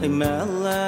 Hey, Mela.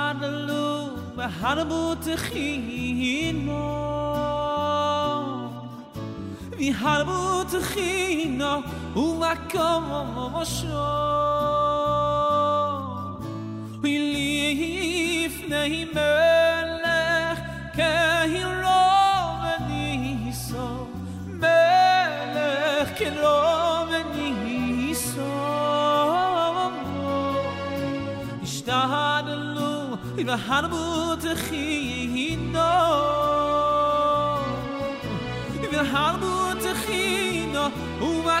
하늘로 하늘부터 희노 위 하늘부터 희노 우마컴 모쇼 윌리히 if나히 멜렉 كاهي الروم نيسو ملك الروم i va harbu te khino i a harbu te khino u va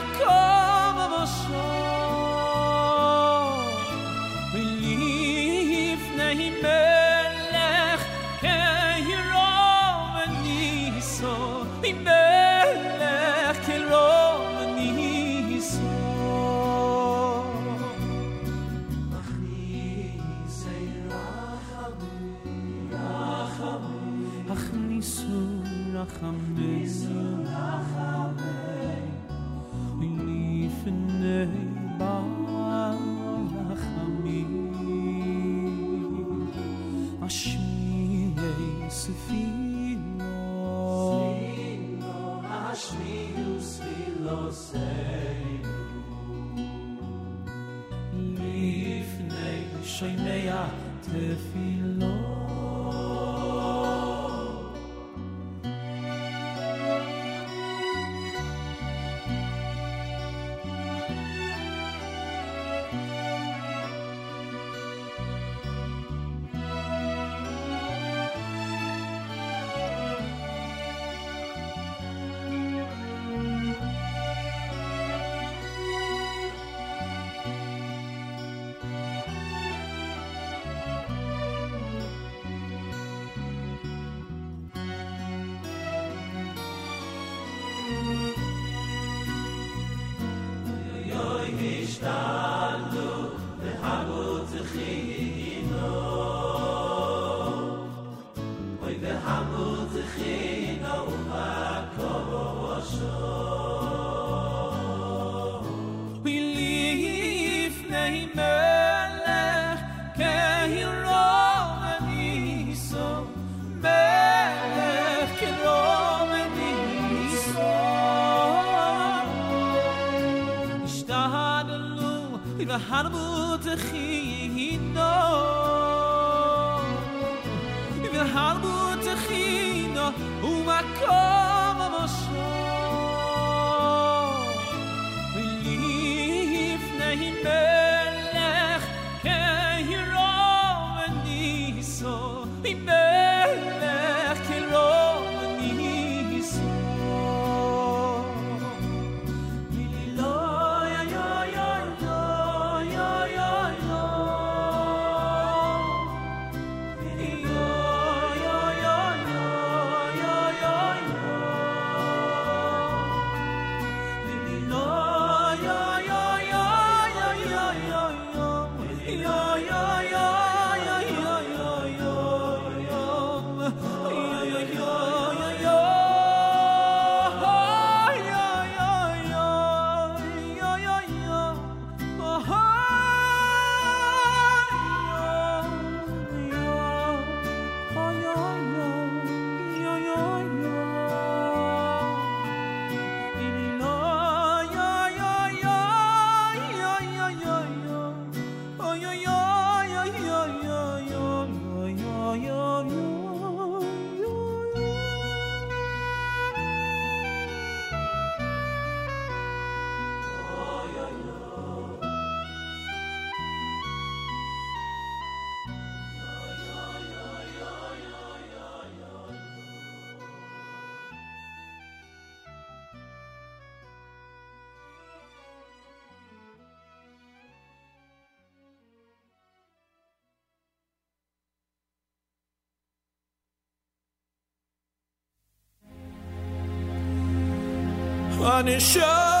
uninsured.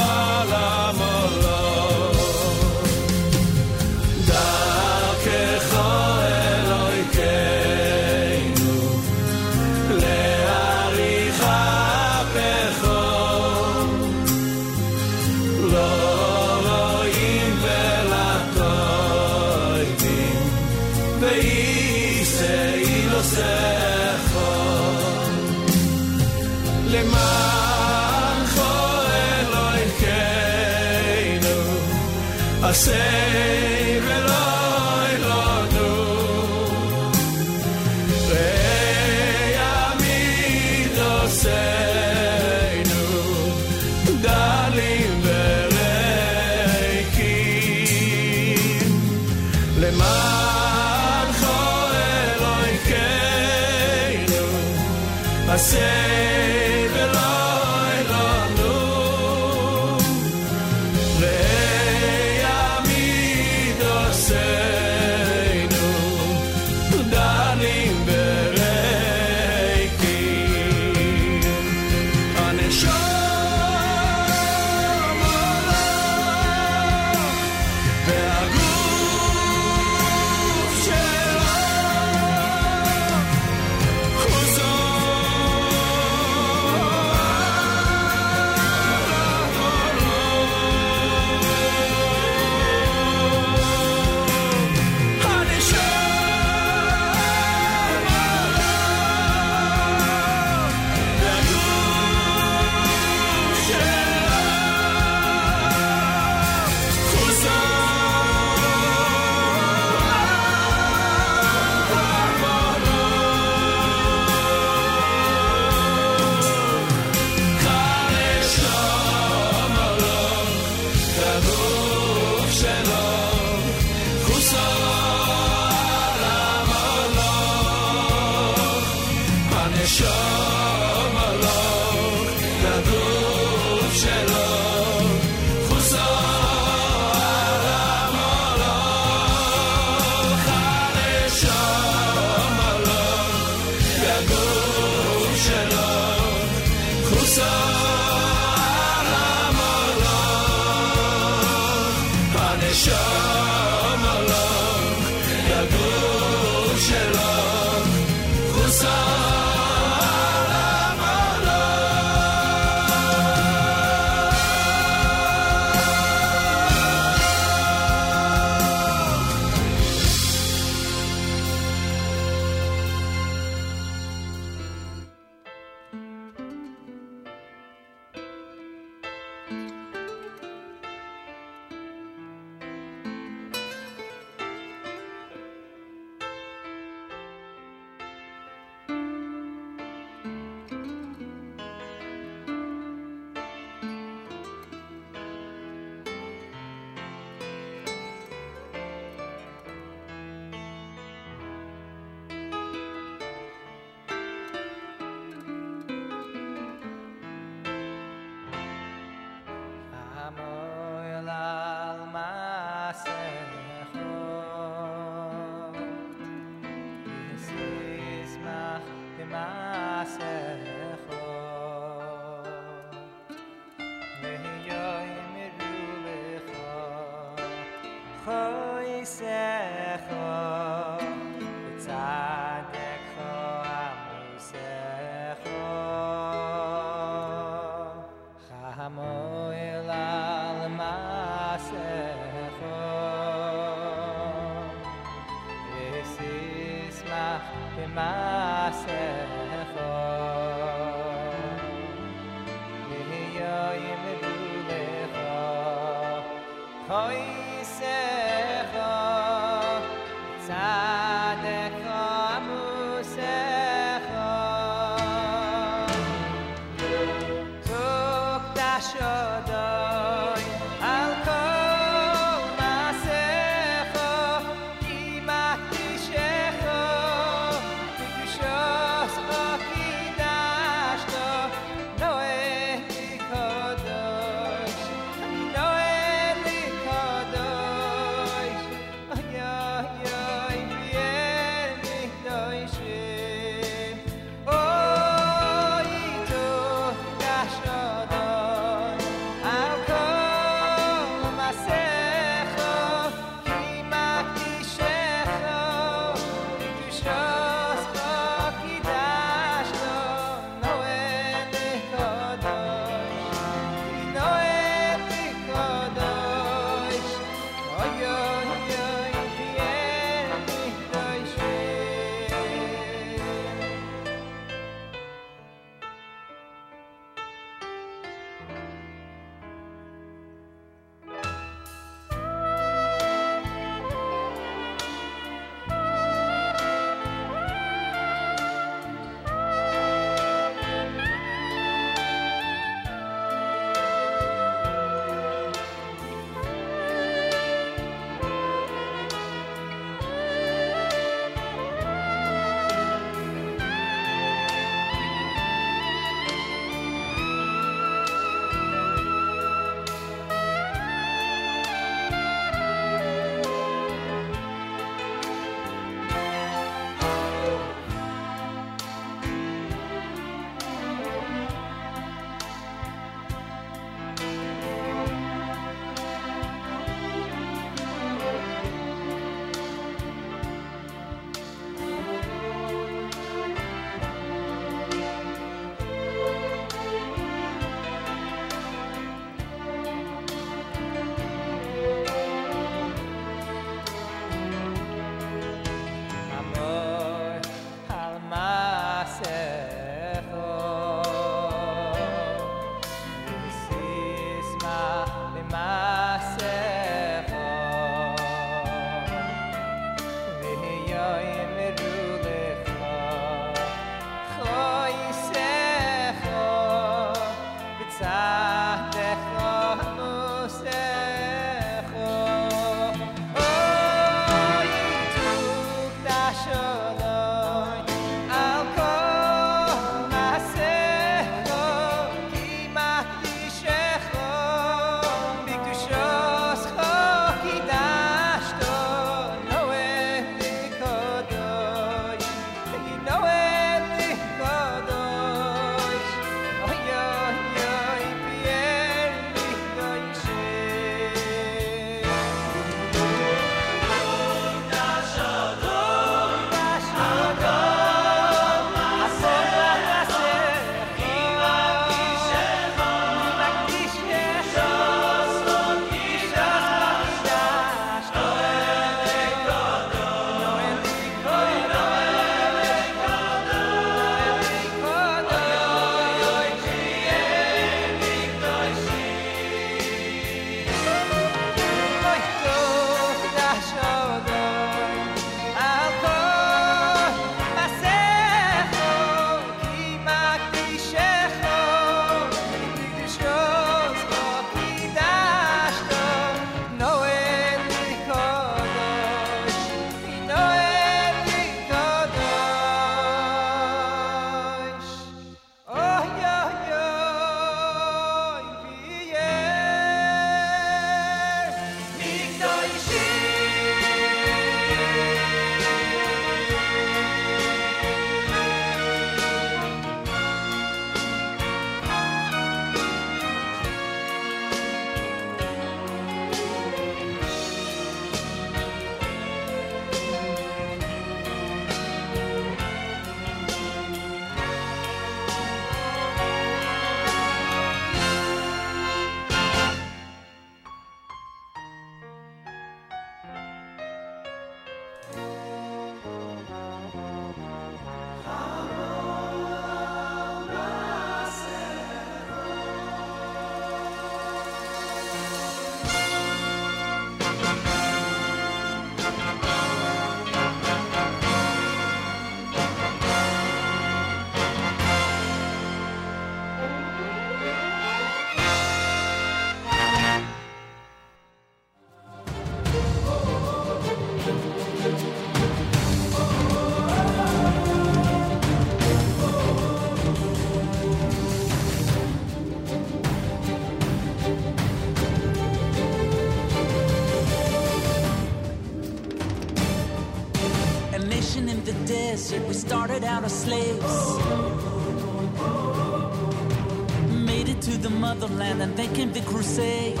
crusades.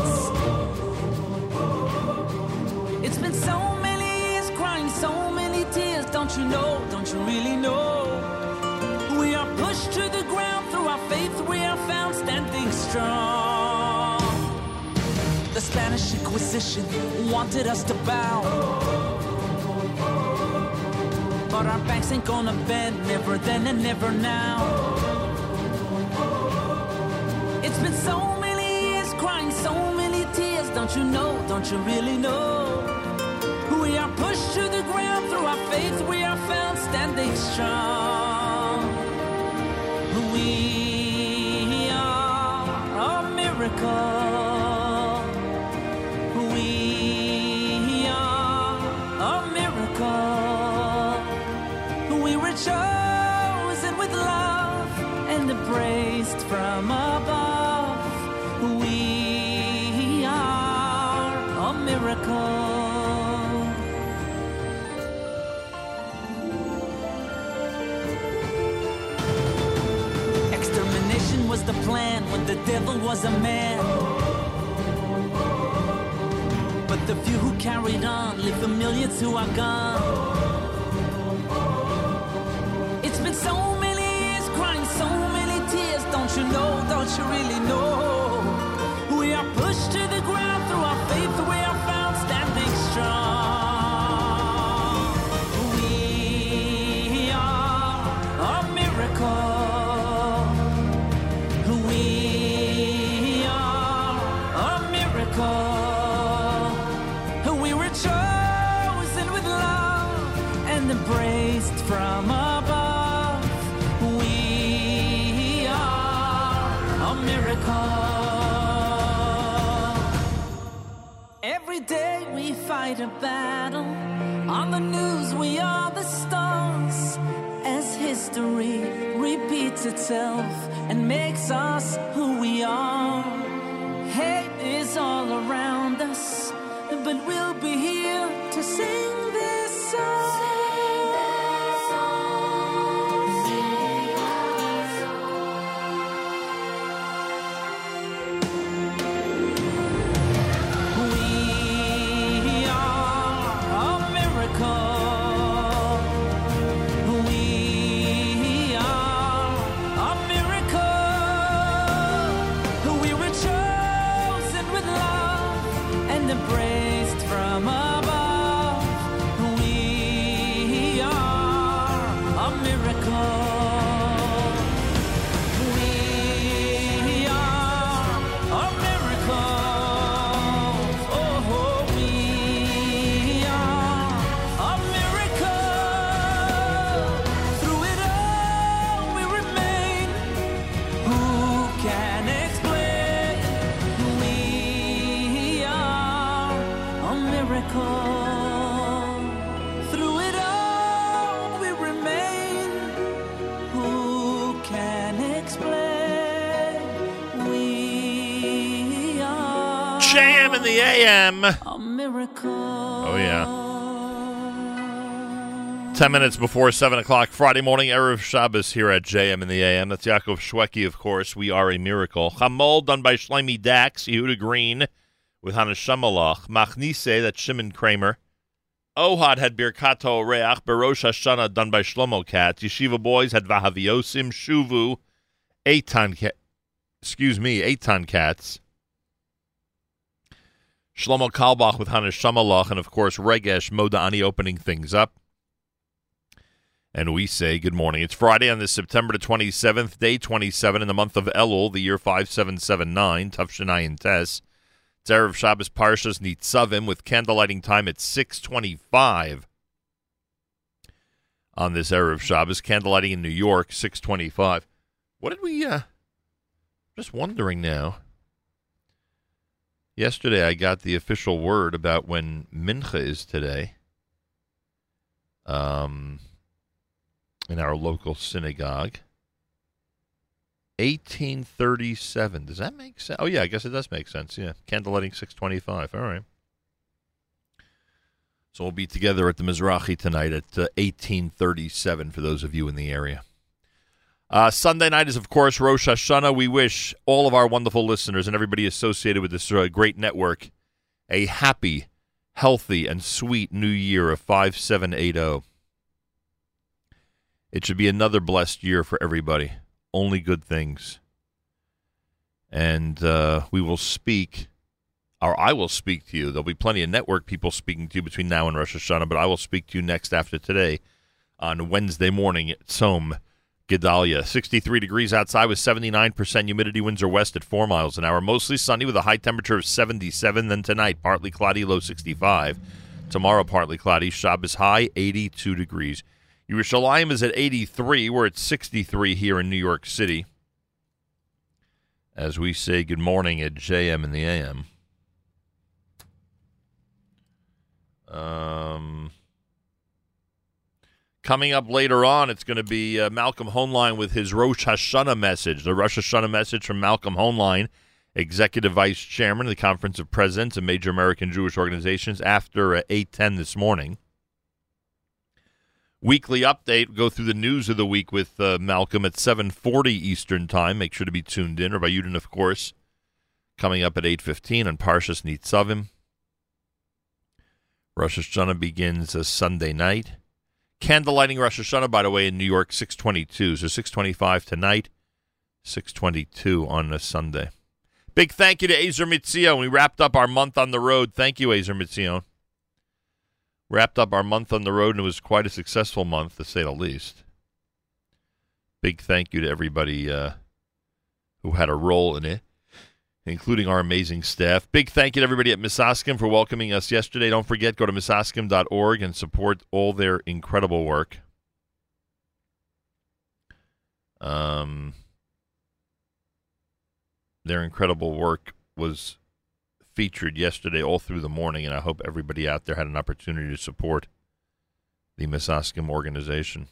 It's been so many years crying, so many tears. Don't you know? Don't you really know? We are pushed to the ground through our faith. We are found standing strong. The Spanish Inquisition wanted us to bow. But our backs ain't gonna bend, never then and never now. Don't you really know? We are pushed to the ground through our faith. We are found standing strong. Was a man. But the few who carried on live the millions who are gone. It's been so many years crying, so many tears. Don't you know? Don't you really know? Repeats 10 minutes before 7 o'clock Friday morning, Erev Shabbos here at JM in the AM. That's Yaakov Shwekey, of course. We are a miracle. Chamol done by Shlomi Dax, Yehuda Green with Hannah Shamalach. Machnise, that's Shimon Craimer. Ohad had Birkato Reach. Barosh Hashanah done by Shlomo Katz. Yeshiva Boys had Vahaviosim Shuvu. Eitan Kat. Excuse me, Eitan Katz. Shlomo Carlebach with Hannah Shamalach. And, of course, Regesh Modani opening things up. And we say good morning. It's Friday on this September the 27th, day 27 in the month of Elul, the year 5779, Tufshanai Tes. It's Erev Shabbos Parshas Nitzavim with candlelighting time at 625 on this Erev Shabbos. Candlelighting in New York, 625. What did we, uh, just wondering now. Yesterday I got the official word about when Mincha is today. Um in our local synagogue. 1837. Does that make sense? Oh, yeah, I guess it does make sense. Yeah. Candlelighting 625. All right. So we'll be together at the Mizrahi tonight at uh, 1837 for those of you in the area. Uh, Sunday night is, of course, Rosh Hashanah. We wish all of our wonderful listeners and everybody associated with this uh, great network a happy, healthy, and sweet new year of 5780. It should be another blessed year for everybody. Only good things. And uh, we will speak, or I will speak to you. There'll be plenty of network people speaking to you between now and Rosh Hashanah, but I will speak to you next after today on Wednesday morning at Tzom Gedalia. 63 degrees outside with 79% humidity. Winds are west at 4 miles an hour. Mostly sunny with a high temperature of 77. Then tonight, partly cloudy, low 65. Tomorrow, partly cloudy. Shabbos high, 82 degrees. Yerushalayim is at 83. We're at 63 here in New York City. As we say good morning at JM in the AM. Um, coming up later on, it's going to be uh, Malcolm Hoenlein with his Rosh Hashanah message. The Rosh Hashanah message from Malcolm Hoenlein, Executive Vice Chairman of the Conference of Presidents of Major American Jewish Organizations, after uh, 810 this morning weekly update. Go through the news of the week with uh, Malcolm at 7:40 Eastern Time. Make sure to be tuned in. Rabbi Yudin, of course, coming up at 8:15 on Parshas Nitzavim. Rosh Hashanah begins a Sunday night. Candle lighting Rosh Hashanah, by the way, in New York, 622. So 625 tonight, 622 on a Sunday. Big thank you to Ezer Mizion. We wrapped up our month on the road. Thank you, Ezer Mizion wrapped up our month on the road, and it was quite a successful month, to say the least. Big thank you to everybody uh, who had a role in it, including our amazing staff. Big thank you to everybody at Misaskim for welcoming us yesterday. Don't forget, go to misaskim.org and support all their incredible work. Um, their incredible work was featured yesterday all through the morning, and I hope everybody out there had an opportunity to support the Misaskim organization.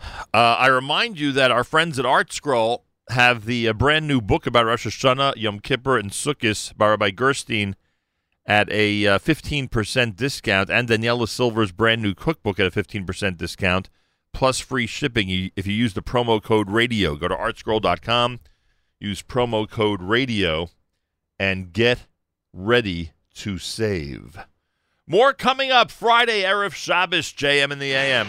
Uh, I remind you that our friends at Art Scroll have the uh, brand new book about Rosh Hashanah, Yom Kippur, and Sukkot by Rabbi Gerstein at a uh, 15% discount, and Daniela Silver's brand new cookbook at a 15% discount, plus free shipping if you use the promo code RADIO. Go to artscroll.com Use promo code radio and get ready to save. More coming up Friday, Erev Shabbos, JM in the AM.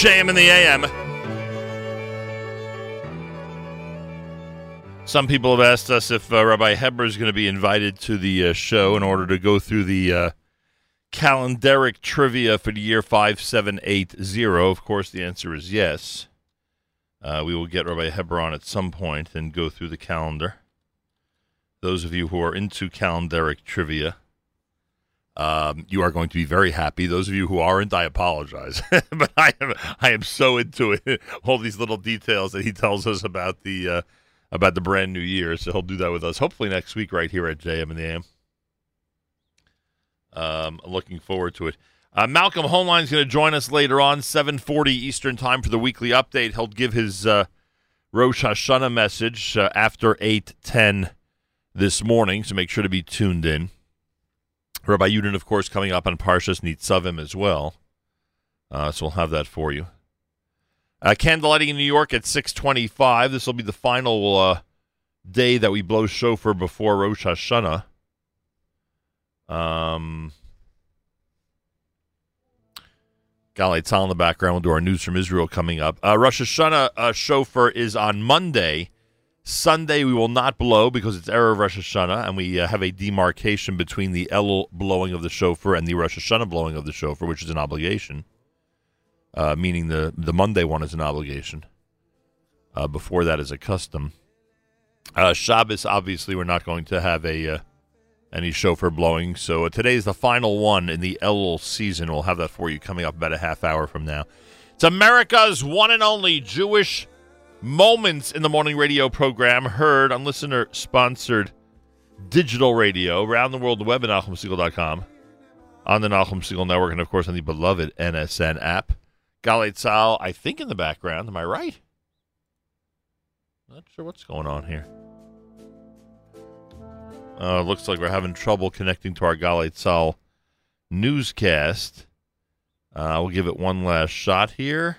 JM in the AM. Some people have asked us if uh, Rabbi Heber is going to be invited to the uh, show in order to go through the uh, calendaric trivia for the year 5780. Of course, the answer is yes. Uh, we will get Rabbi Heber on at some point and go through the calendar. Those of you who are into calendaric trivia, um, you are going to be very happy. Those of you who aren't, I apologize, but I am I am so into it. All these little details that he tells us about the uh, about the brand new year. So he'll do that with us hopefully next week right here at JM and the AM. Um, looking forward to it. Uh, Malcolm Hoenlein is going to join us later on, 7:40 Eastern Time for the weekly update. He'll give his uh, Rosh Hashanah message uh, after 8:10 this morning, so make sure to be tuned in. Rabbi Yudin, of course, coming up on Parshas Nitzavim as well. Uh, so we'll have that for you. Uh, candlelighting in New York at 625. This will be the final uh, day that we blow shofar before Rosh Hashanah. Um, Galei Tzal in the background. We'll do our news from Israel coming up. Uh, Rosh Hashanah uh, shofar is on Monday. Sunday we will not blow because it's Erev Rosh Hashanah, and we uh, have a demarcation between the Elul blowing of the shofar and the Rosh Hashanah blowing of the shofar, which is an obligation. Uh, meaning the the Monday one is an obligation. Uh, before that is a custom. Uh, Shabbos, obviously, we're not going to have a uh, any shofar blowing. So uh, today is the final one in the Elul season. We'll have that for you coming up about a half hour from now. It's America's one and only Jewish moments in the morning radio program heard on listener sponsored digital radio around the world, the web at NachumSegal.com, on the Nachum Segal Network, and of course on the beloved NSN app. Galei Tzal, I think in the background. Am I right? Not sure what's going on here. Uh, looks like we're having trouble connecting to our Galei Tzal newscast. Uh, we'll give it one last shot here.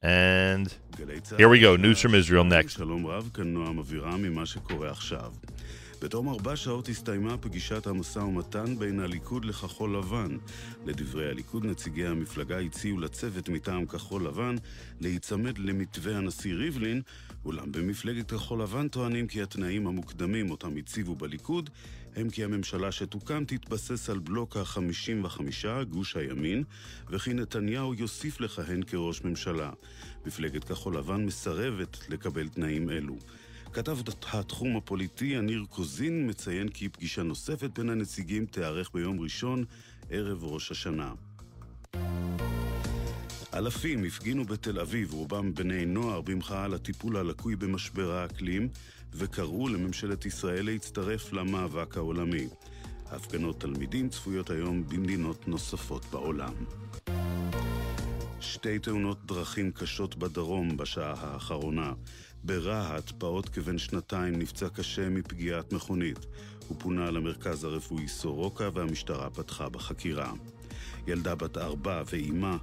And here we go, news from Israel next. בתום ארבע שעות הסתיימה פגישת המשא ומתן בין הליכוד לכחול לבן. לדברי הליכוד, נציגי המפלגה הציעו לצוות מטעם כחול לבן להיצמד למתווה הנשיא ריבלין, אולם במפלגת כחול לבן טוענים כי התנאים המוקדמים אותם הציבו בליכוד הם כי הממשלה שתוקם תתבסס על בלוק ה-55, גוש הימין, וכי נתניהו יוסיף לכהן כראש ממשלה. מפלגת כחול לבן מסרבת לקבל תנאים אלו. כתב התחום הפוליטי יניר קוזין מציין כי פגישה נוספת בין הנציגים תיארך ביום ראשון, ערב ראש השנה. אלפים הפגינו בתל אביב, רובם בני נוער, במחאה על הטיפול הלקוי במשבר האקלים, וקראו לממשלת ישראל להצטרף למאבק העולמי. הפגנות תלמידים צפויות היום במדינות נוספות בעולם. שתי תאונות דרכים קשות בדרום בשעה האחרונה. ברהט, פעוט כבן שנתיים נפצע קשה מפגיעת מכונית. הוא פונה למרכז הרפואי סורוקה והמשטרה פתחה בחקירה. ילדה בת ארבע ואימה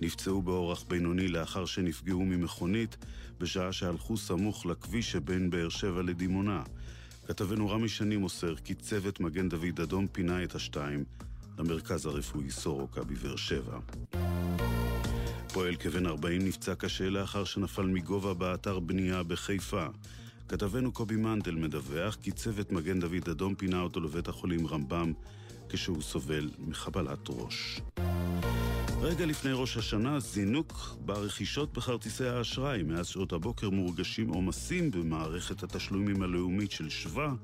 נפצעו באורח בינוני לאחר שנפגעו ממכונית בשעה שהלכו סמוך לכביש שבין באר שבע לדימונה. כתבנו רמי שני מוסר כי צוות מגן דוד אדום פינה את השתיים למרכז הרפואי סורוקה בבאר שבע. פועל כבן 40 נפצע קשה לאחר שנפל מגובה באתר בנייה בחיפה. כתבנו קובי מנדל מדווח כי צוות מגן דוד אדום פינה אותו לבית החולים רמב"ם כשהוא סובל מחבלת ראש. רגע לפני ראש השנה, זינוק ברכישות בכרטיסי האשראי. מאז שעות הבוקר מורגשים עומסים במערכת התשלומים הלאומית של שווה,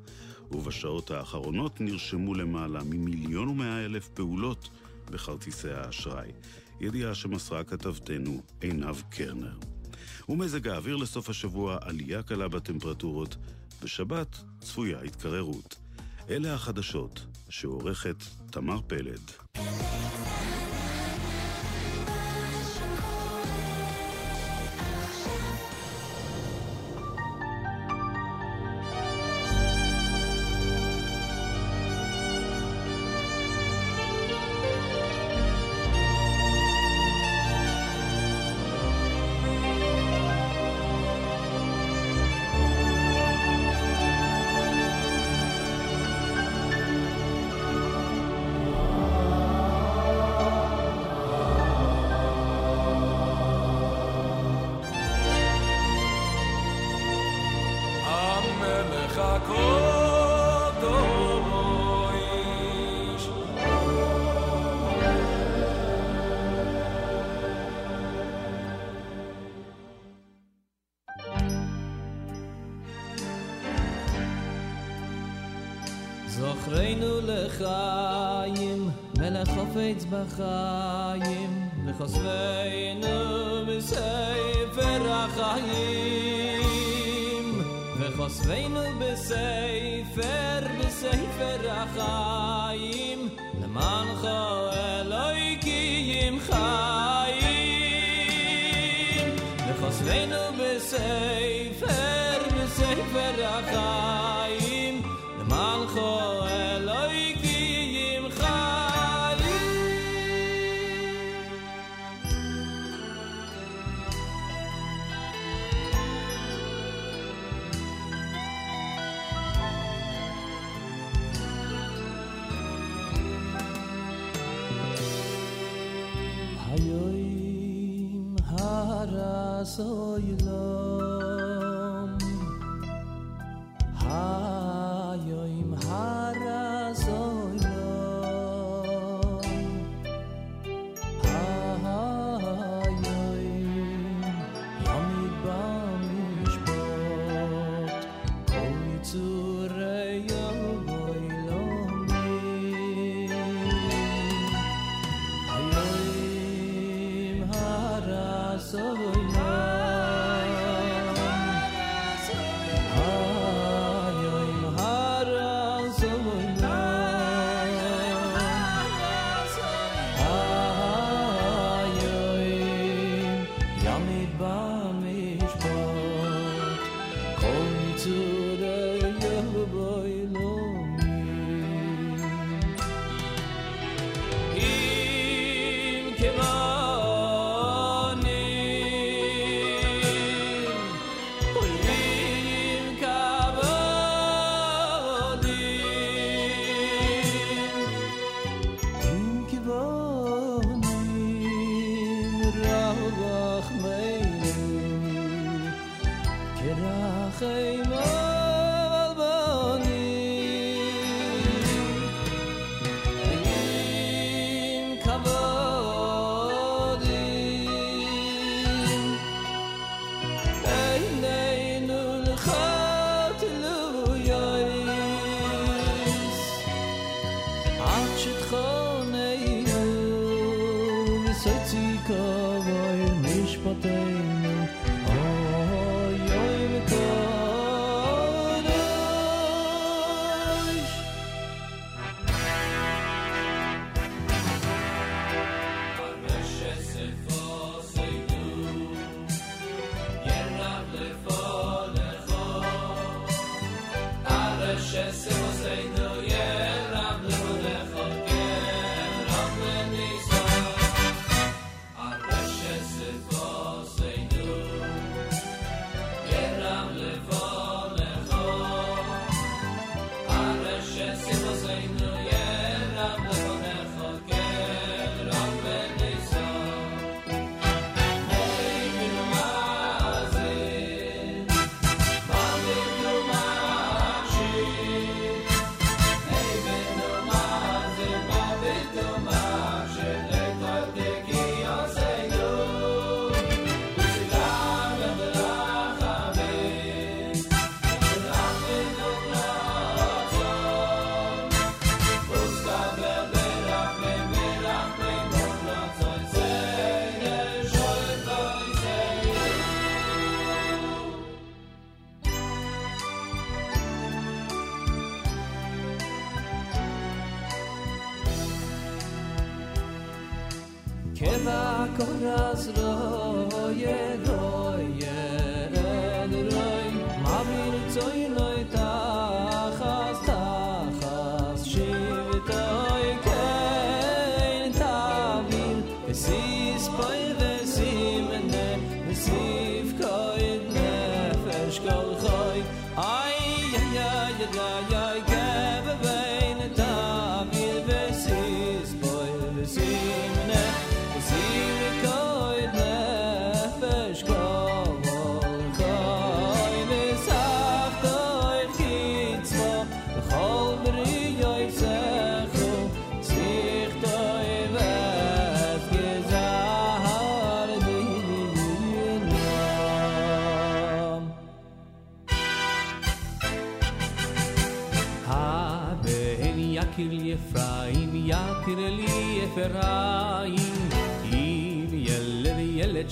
ובשעות האחרונות נרשמו למעלה ממיליון ומאה אלף פעולות בכרטיסי האשראי. ידיעה שמסרה כתבתנו עינב קרנר. ומזג האוויר לסוף השבוע עלייה קלה בטמפרטורות, בשבת צפויה התקררות. אלה החדשות שעורכת תמר פלד.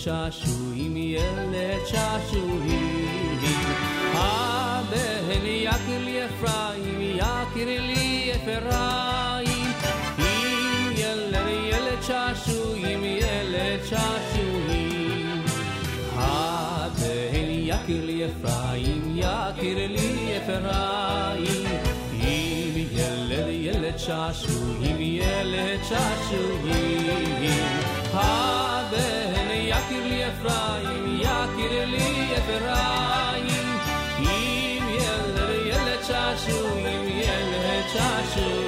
Yeled shashuim yeled shashuim Haben yakir li Ephraim yakir li Ephraim Im yeled yeled shashuim yeled shashuim Haben yakir li Ephraim yakir li Ephraim Im yeled yeled shashuim yeled 那是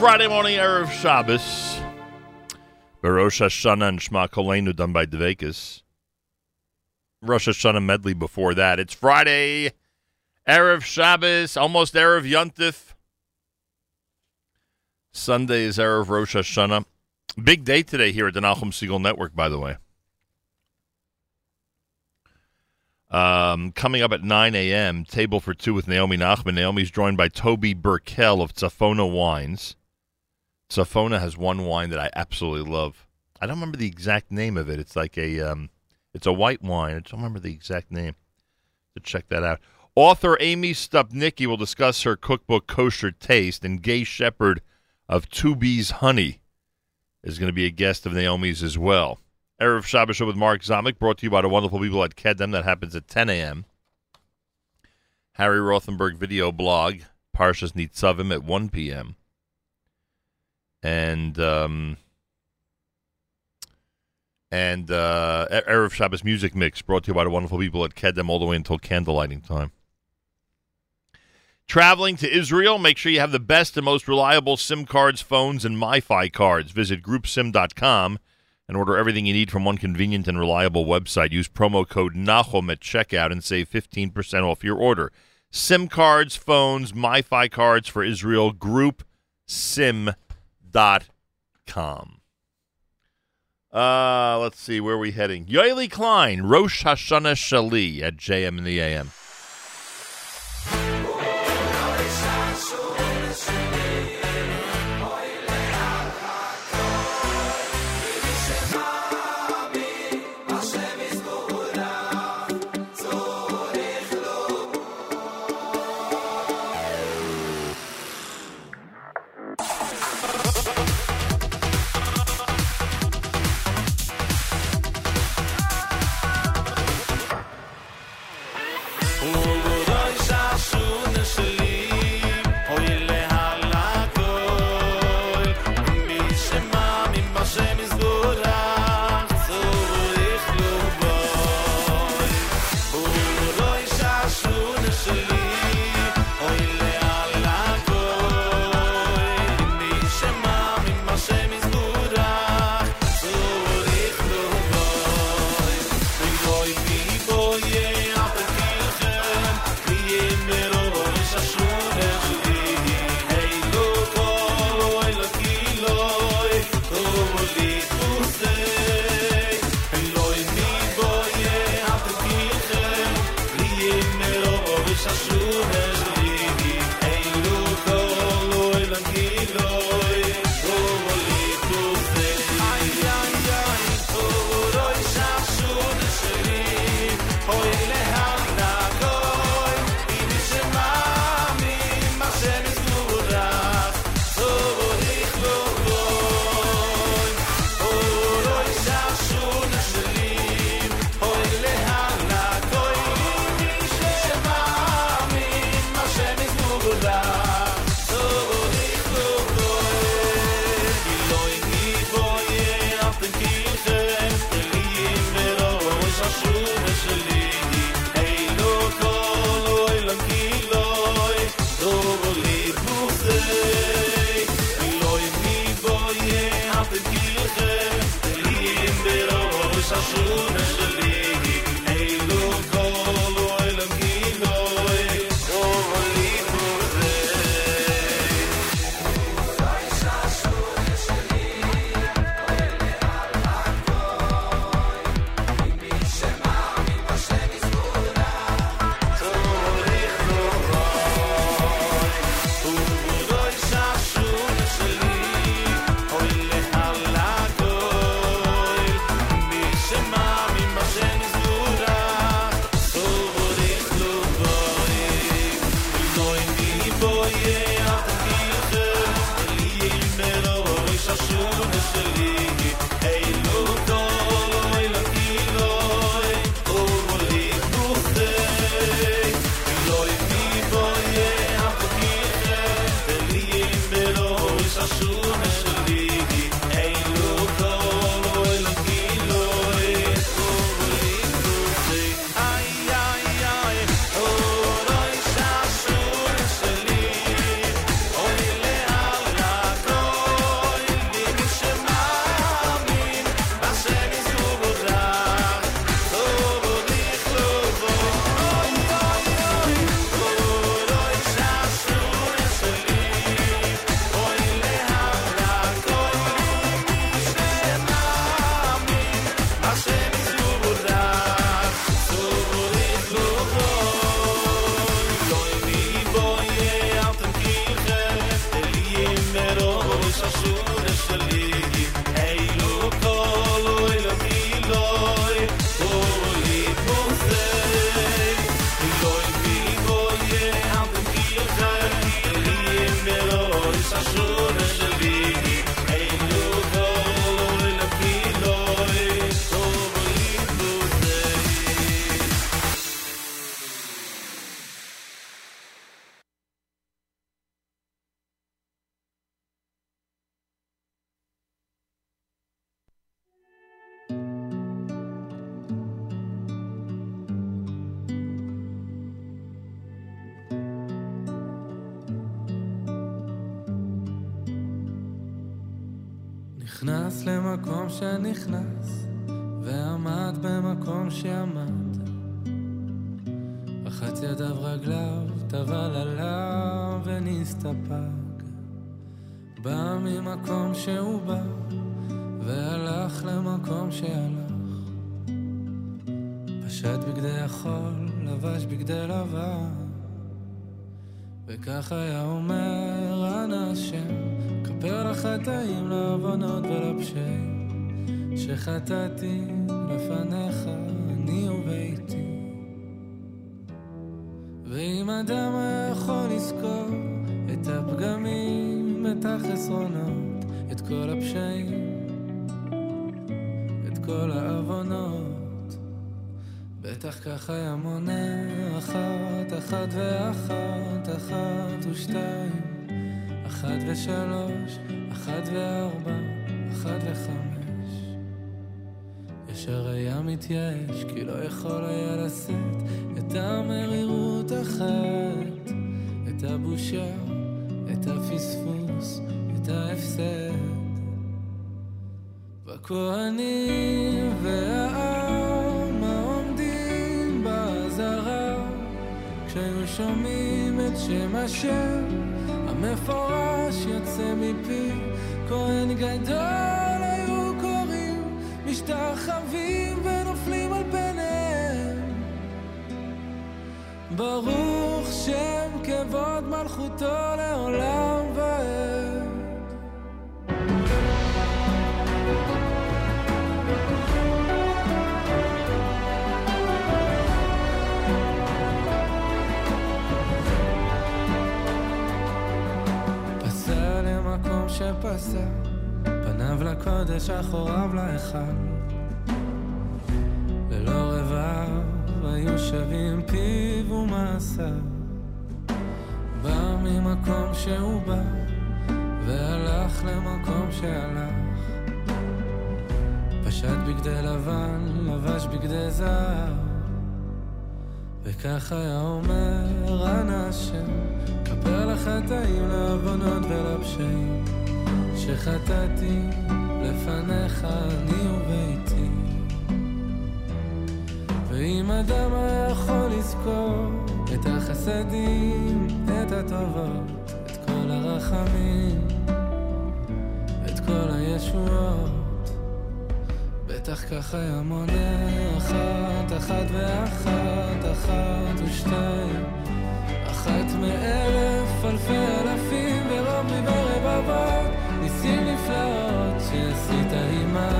Friday morning, Erev Shabbos. Rosh Hashanah and Shema Kolenu done by Dveykus. Rosh Hashanah medley before that. It's Friday, Erev Shabbos, almost Erev Yontif. Sunday is Erev Rosh Hashanah. Big day today here at the Nachum Segal Network, by the way. Um, coming up at 9 a.m., Table for Two with Naomi Nachman. Naomi's joined by Toby Burkell of Tzafona Wines. Tzafona has one wine that I absolutely love. I don't remember the exact name of it. It's like a, um, it's a white wine. I don't remember the exact name. To check that out. Author Amy Stopnicki will discuss her cookbook Kosher Taste, and Gay Shepherd of Two Bees Honey is going to be a guest of Naomi's as well. Erev Shabbos Show with Mark Zamek, brought to you by the wonderful people at Kedem. That happens at 10 a.m. Harry Rothenberg video blog, Parshas Nitzavim at 1 p.m. And um, and uh, Erev Shabbos music mix, brought to you by the wonderful people at Kedem, all the way until candlelighting time. Traveling to Israel, make sure you have the best and most reliable SIM cards, phones, and MiFi cards. Visit groupsim.com and order everything you need from one convenient and reliable website. Use promo code NACHUM at checkout and save 15% off your order. SIM cards, phones, MiFi cards for Israel, groupsim.com. Uh, let's see, where are we heading? Yoeli Klein, Rosh Hashanah Shali at JM in the AM. שנכנס, ועמד במקום שעמד. רחץ ידיו רגליו, טבל עליו ונסתפק. בא ממקום שהוא בא, והלך למקום שהלך. פשט בגדי החול, לבש בגדי לבן. וכך היה אומר אנא השם, כפר לחטאים, לעוונות ולפשעים, שחטאתי לפניך, אני וביתי. ואם אדם יכול לזכור את הפגמים, את החסרונות, את כל הפשעים, את כל העוונות, בטח כך היה מונה אחת, אחת ואחת, אחת ושתיים, אחת ושלוש, אחת וארבע, אחת וחמש. ישר היה מתייאש, כי לא יכול היה לשאת את המרירות אחת, את הבושה, את הפספוס, את ההפסד. בכהנים והעם העומדים באזהרה, כשהיו שומעים את שם השם המפורש יוצא מפי כהן גדול משתחווים ונופלים על פניהם ברוך שם כבוד מלכותו לעולם ועד פסע שפסע, פניו לקודש, אחוריו להיכל. ללא רבב היו שווים פיו ומעשיו. בא ממקום שהוא בא, והלך למקום שהלך. פשט בגדי לבן, לבש בגדי זהב. וכך היה אומר אנא השם, כפר לחטאים, לעוונות ולפשעים, שחטאתי לפניך אני וביתי. ואם אדם היה יכול לזכור את החסדים, את הטובות, את כל הרחמים, את כל הישועות, בטח כך היה מונה אחת, אחת ואחת, אחת ושתיים, אחת מאלף, אלפי אלפים, ורוב מבין רבבות, ניסים נפלאות שעשית עמנו,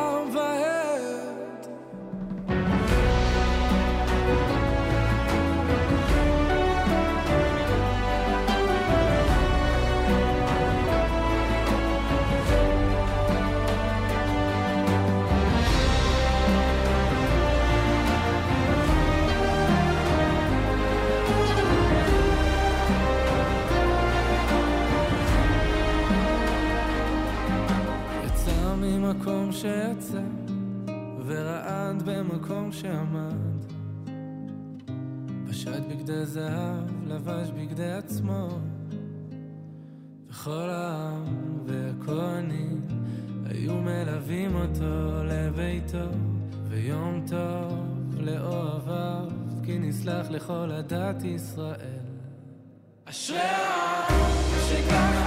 ממקום שיצא, ורעד במקום שעמד. פשט בגדי זהב, לבש בגדי עצמו, וכל העם והכהנים היו מלווים אותו לביתו, ויום טוב לאוהביו, כי נסלח לכל עדת ישראל. אשרי העם שככה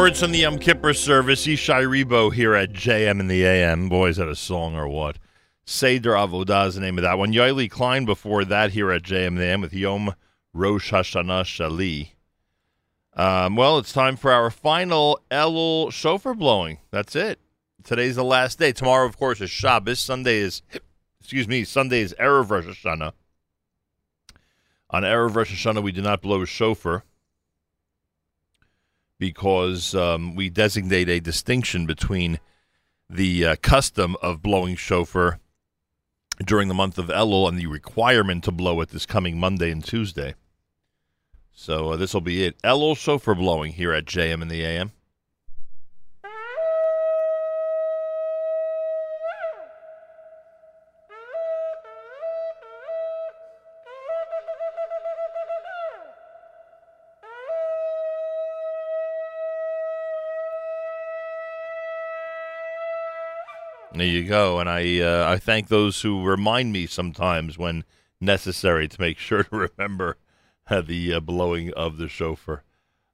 Words from the Yom Kippur service, Ishay Ribo here at JM in the AM. Boy, is that a song or what? Seder Avodah is the name of that one. Yaeli Klein before that here at JM in the AM with Yom Rosh Hashanah Shali. Um, well, it's time for our final Elul shofar blowing. That's it. Today's the last day. Tomorrow, of course, is Shabbos. Sunday is, excuse me, Sunday is Erev Rosh Hashanah. On Erev Rosh Hashanah, we do not blow a shofar because um, we designate a distinction between the uh, custom of blowing shofar during the month of Elul and the requirement to blow it this coming Monday and Tuesday. So uh, this will be it. Elul shofar blowing here at JM in the AM. There you go, and I uh, I thank those who remind me sometimes when necessary to make sure to remember uh, the uh, blowing of the shofar.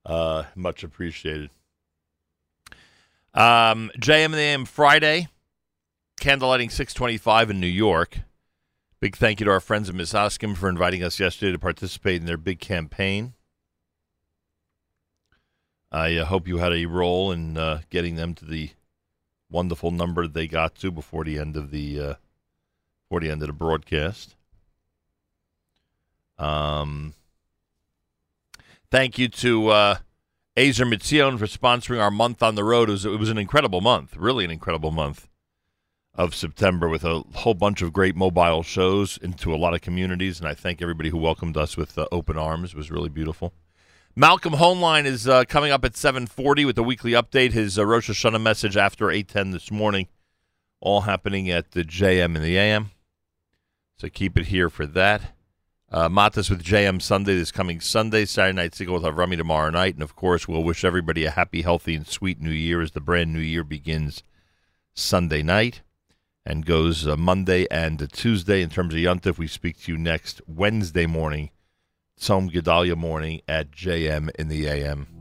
Uh, much appreciated. Um, JM the AM Friday, candlelighting 625 in New York. Big thank you to our friends at Miss Misaskim for inviting us yesterday to participate in their big campaign. I uh, hope you had a role in uh, getting them to the wonderful number they got to before the end of the uh, before the end of the broadcast. Um, thank you to uh, Ezer Mizion for sponsoring our month on the road. It was, it was an incredible month, really an incredible month of September with a whole bunch of great mobile shows into a lot of communities. And I thank everybody who welcomed us with uh, open arms. It was really beautiful. Malcolm Hoenlein is uh, coming up at 7:40 with a weekly update. His uh, Rosh Hashanah message after 8:10 this morning, all happening at the JM and the AM. So keep it here for that. Uh, Matis with JM Sunday this coming Sunday. Saturday night Segal with Avrami tomorrow night, and of course we'll wish everybody a happy, healthy, and sweet New Year as the brand new year begins Sunday night and goes uh, Monday and Tuesday. In terms of Yontif, we speak to you next Wednesday morning Tzom Gedalia morning at JM in the AM.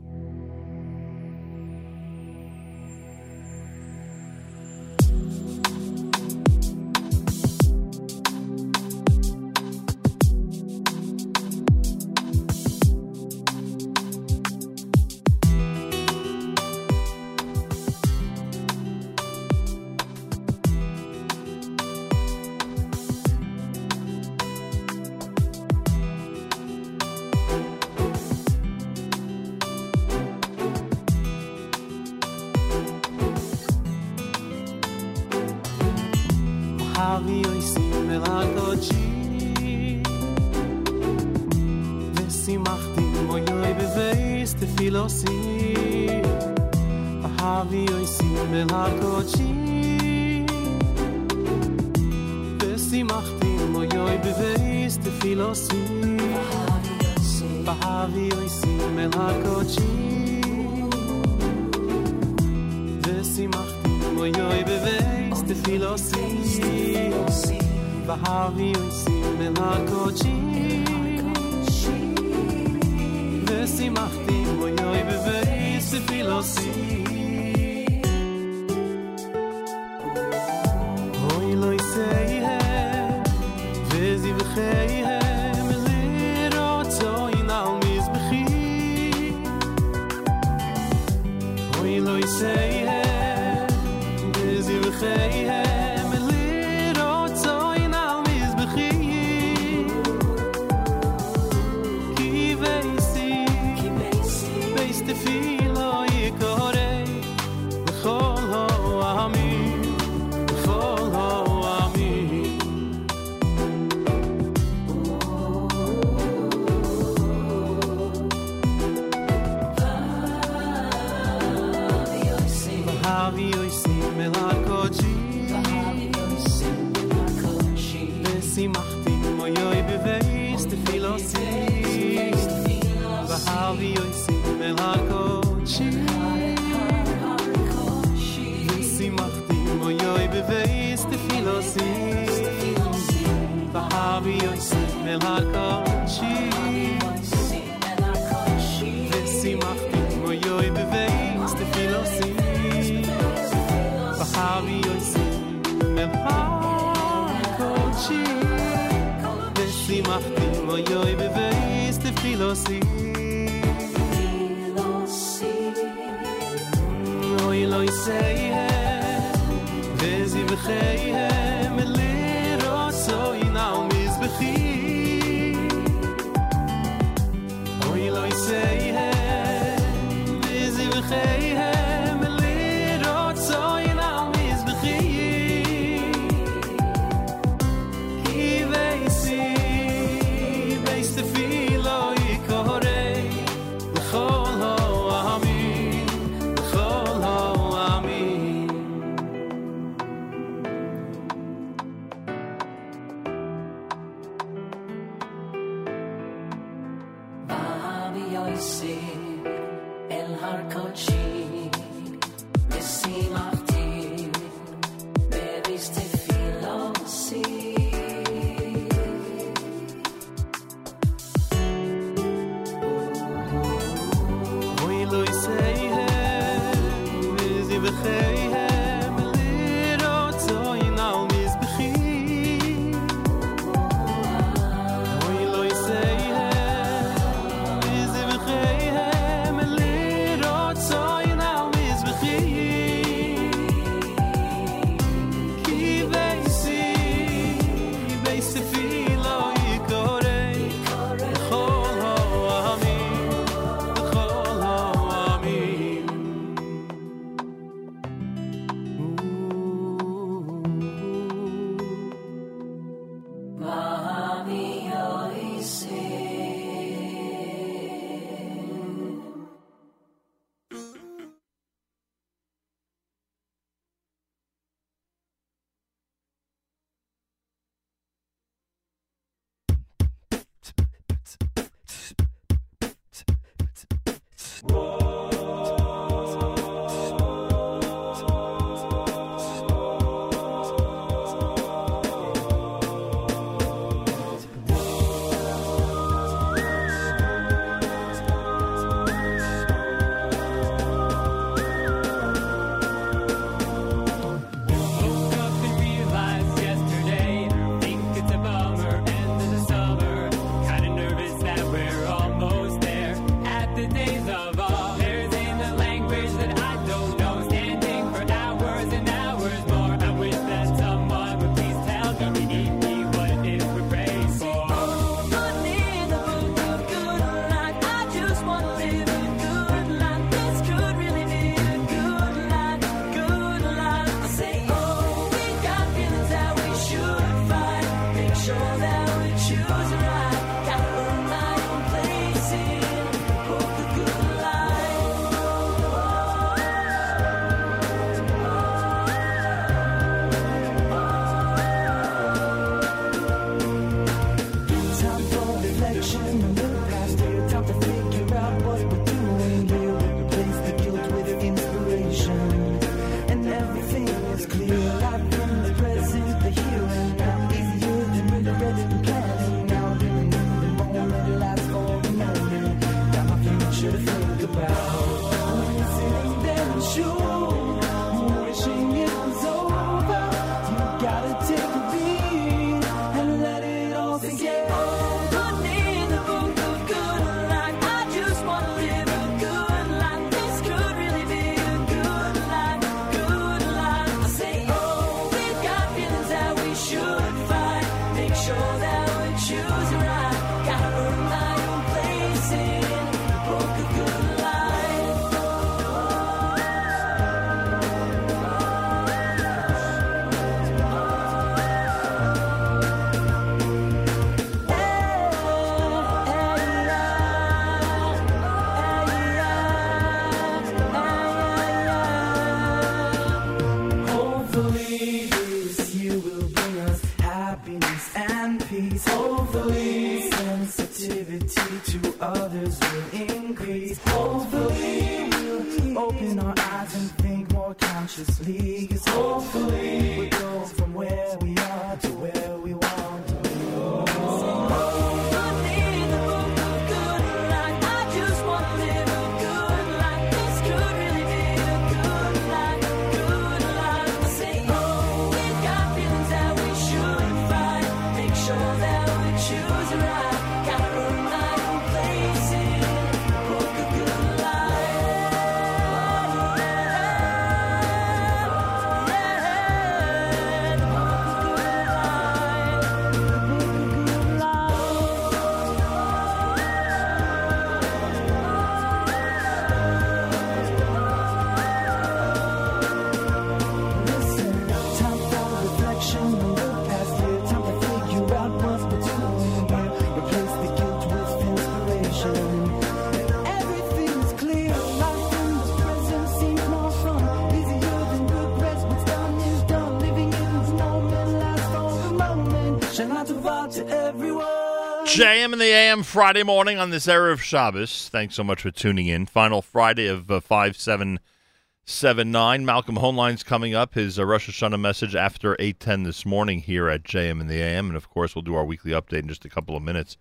JM in the AM Friday morning on this era of Shabbos. Thanks so much for tuning in. Final Friday of uh, 5779. Malcolm Hoenlein's coming up. His uh, Rosh Hashanah message after 810 this morning here at JM in the AM. And of course, we'll do our weekly update in just a couple of minutes.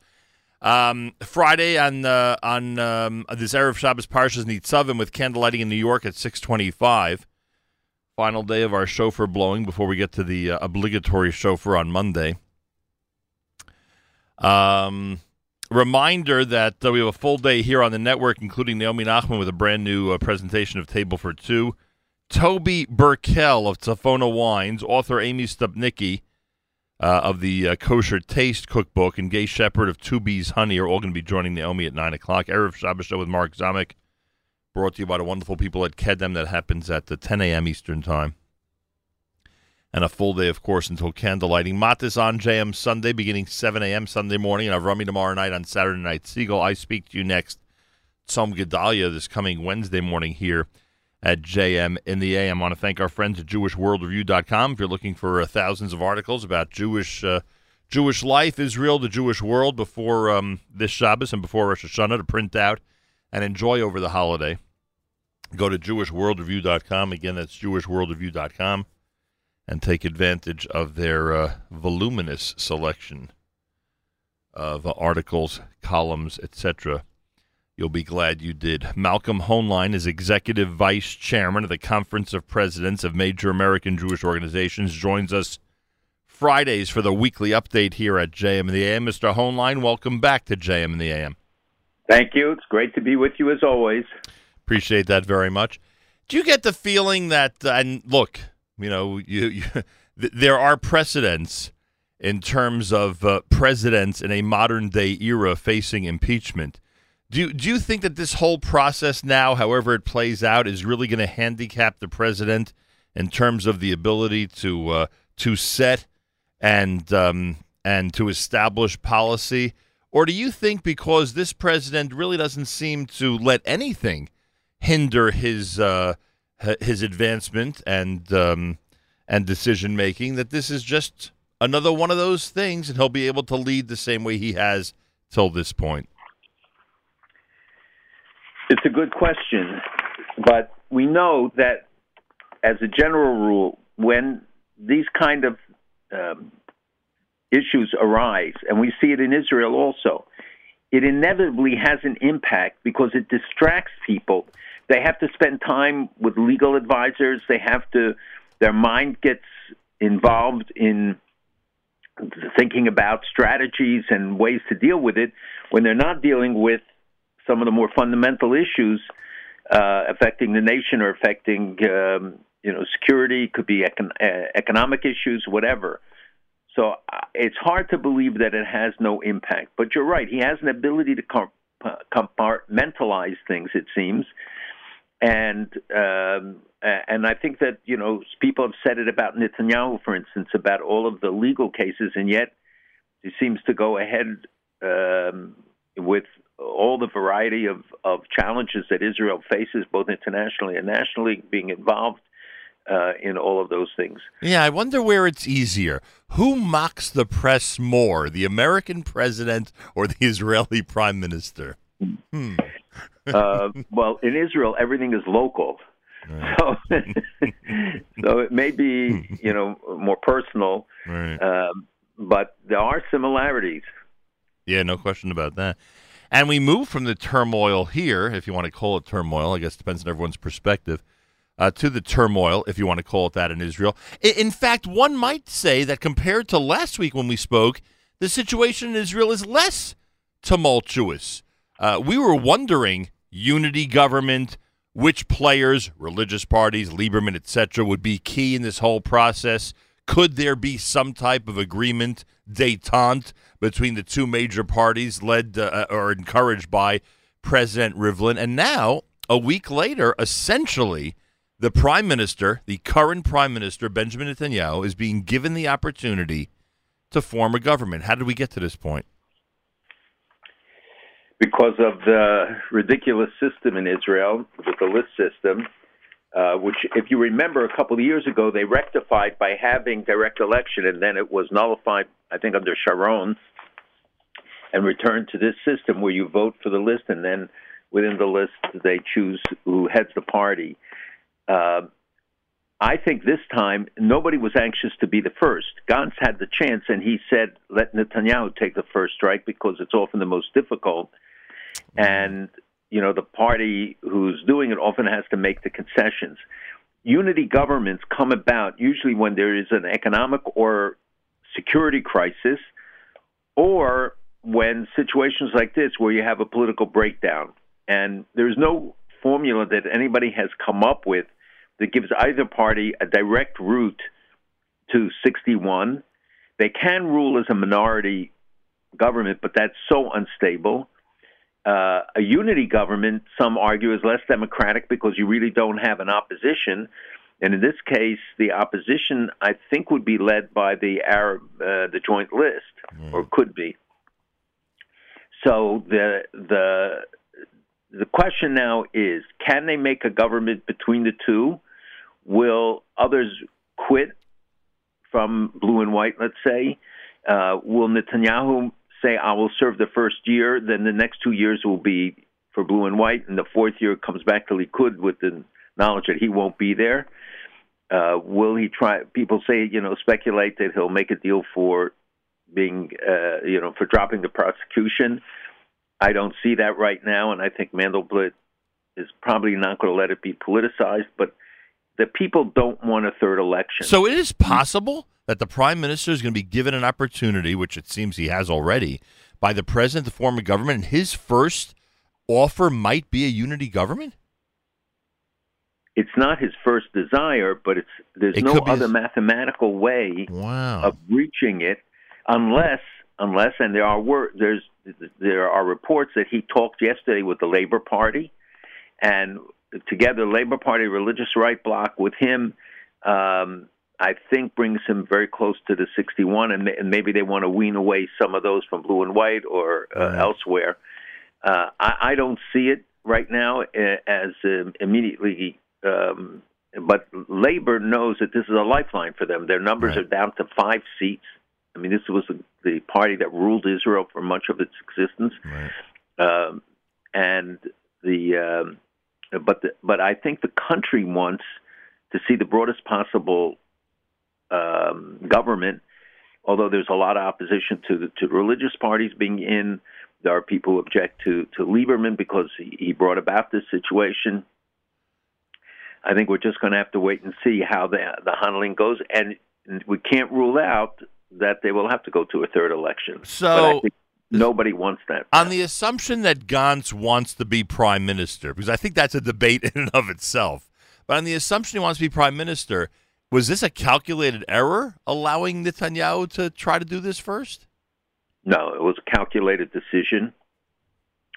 Um, Friday on uh, on um, this Erev Shabbos Parshas Nitzavim with candlelighting in New York at 625. Final day of our shofar blowing before we get to the uh, obligatory shofar on Monday. Um, reminder that uh, we have a full day here on the network, including Naomi Nachman with a brand new uh, presentation of Table for Two. Toby Burkell of Tafona Wines, author Amy Stopnicki uh, of the uh, Kosher Taste Cookbook, and Gay Shepherd of Two Bees Honey are all going to be joining Naomi at 9 o'clock. Erev Shabbos Show with Mark Zamek, brought to you by the wonderful people at Kedem. That happens at the 10 a.m. Eastern Time. And a full day, of course, until candlelighting. Matis on JM Sunday, beginning 7 a.m. Sunday morning, and Avrami tomorrow night on Saturday night. Segal, I speak to you next. Tzom Gedalia this coming Wednesday morning here at JM in the AM. I want to thank our friends at JewishWorldReview.com. If you're looking for uh, thousands of articles about Jewish uh, Jewish life, Israel, the Jewish world before um, this Shabbos and before Rosh Hashanah to print out and enjoy over the holiday, go to JewishWorldReview.com. Again, that's JewishWorldReview.com and take advantage of their uh, voluminous selection of uh, articles, columns, etc. You'll be glad you did. Malcolm Hoenlein is executive vice chairman of the Conference of Presidents of Major American Jewish Organizations. Joins us Fridays for the weekly update here at JM in the AM. Mr. Hoenlein, welcome back to JM in the AM. Thank you. It's great to be with you as always. Appreciate that very much. Do you get the feeling that, uh, and look, you know, you, you th- there are precedents in terms of uh, presidents in a modern day era facing impeachment. Do do you think that this whole process now, however it plays out, is really going to handicap the president in terms of the ability to uh, to set and um, and to establish policy, or do you think because this president really doesn't seem to let anything hinder his uh, his advancement and um, and decision making that this is just another one of those things, and he'll be able to lead the same way he has till this point? It's a good question, but we know that as a general rule, when these kind of um, issues arise, and we see it in Israel also, it inevitably has an impact because it distracts people. They have to spend time with legal advisors. They have to, their mind gets involved in thinking about strategies and ways to deal with it when they're not dealing with some of the more fundamental issues uh, affecting the nation or affecting um, you know security could be econ- uh, economic issues whatever. So uh, it's hard to believe that it has no impact but you're right. He has an ability to com- compartmentalize things it seems and um, and I think that you know people have said it about Netanyahu, for instance, about all of the legal cases, and yet he seems to go ahead um, with all the variety of, of challenges that Israel faces, both internationally and nationally, being involved uh, in all of those things. Yeah, I wonder where it's easier. Who mocks the press more, the American president or the Israeli prime minister? Hmm. Uh, well, in Israel, everything is local. So, so it may be, you know, more personal, Right. um, but there are similarities. Yeah, no question about that. And we move from the turmoil here, if you want to call it turmoil, I guess it depends on everyone's perspective, uh, to the turmoil, if you want to call it that, in Israel. I- In fact, one might say that compared to last week when we spoke, the situation in Israel is less tumultuous. Uh, we were wondering unity government, which players, religious parties, Lieberman, etc., would be key in this whole process. Could there be some type of agreement, détente, between the two major parties led uh, or encouraged by President Rivlin? And now, a week later, essentially, the prime minister, the current prime minister, Benjamin Netanyahu, is being given the opportunity to form a government. How did we get to this point? Because of the ridiculous system in Israel with the list system, uh, which, if you remember, a couple of years ago they rectified by having direct election, and then it was nullified, I think, under Sharon, and returned to this system where you vote for the list, and then within the list they choose who heads the party. Uh, I think this time nobody was anxious to be the first. Gantz had the chance, and he said, "Let Netanyahu take the first strike because it's often the most difficult." And you know, the party who's doing it often has to make the concessions. Unity governments come about usually when there is an economic or security crisis, or when situations like this where you have a political breakdown. And there's no formula that anybody has come up with that gives either party a direct route to 61. They can rule as a minority government, but that's so unstable. Uh, a unity government, some argue, is less democratic because you really don't have an opposition. And in this case, the opposition, I think, would be led by the Arab, uh, the Joint List, or could be. So the the the question now is: Can they make a government between the two? Will others quit from blue and white? Let's say. Uh, will Netanyahu say, "I will serve the first year"? Then the next two years will be for blue and white, and the fourth year comes back to Likud with the knowledge that he won't be there. Uh, will he try? People say, you know, speculate that he'll make a deal for being, uh, you know, for dropping the prosecution. I don't see that right now, and I think Mandelblit is probably not going to let it be politicized. But the people don't want a third election. So it is possible that the prime minister is going to be given an opportunity, which it seems he has already, by the president to form a government, and his first offer might be a unity government. it's not his first desire, but it's there's It no other his- mathematical way Wow. of reaching it unless unless and there are wor- there's there are reports that he talked yesterday with the Labor Party and together Labor Party religious right bloc with him um I think brings him very close to the 61 and, and maybe they want to wean away some of those from blue and white or uh, Right. elsewhere uh, I, I don't see it right now uh, as um, immediately um, but Labor knows that this is a lifeline for them. Their numbers Right. are down to five seats. I mean, this was the, the party that ruled Israel for much of its existence, Right. um, and the um, but the, but I think the country wants to see the broadest possible um, government. Although there's a lot of opposition to the, to religious parties being in, there are people who object to to Lieberman because he, he brought about this situation. I think we're just going to have to wait and see how the the handling goes, and we can't rule out that they will have to go to a third election. So- but I think nobody wants that. On the assumption that Gantz wants to be prime minister, because I think that's a debate in and of itself, but on the assumption he wants to be prime minister, was this a calculated error allowing Netanyahu to try to do this first? No, it was a calculated decision,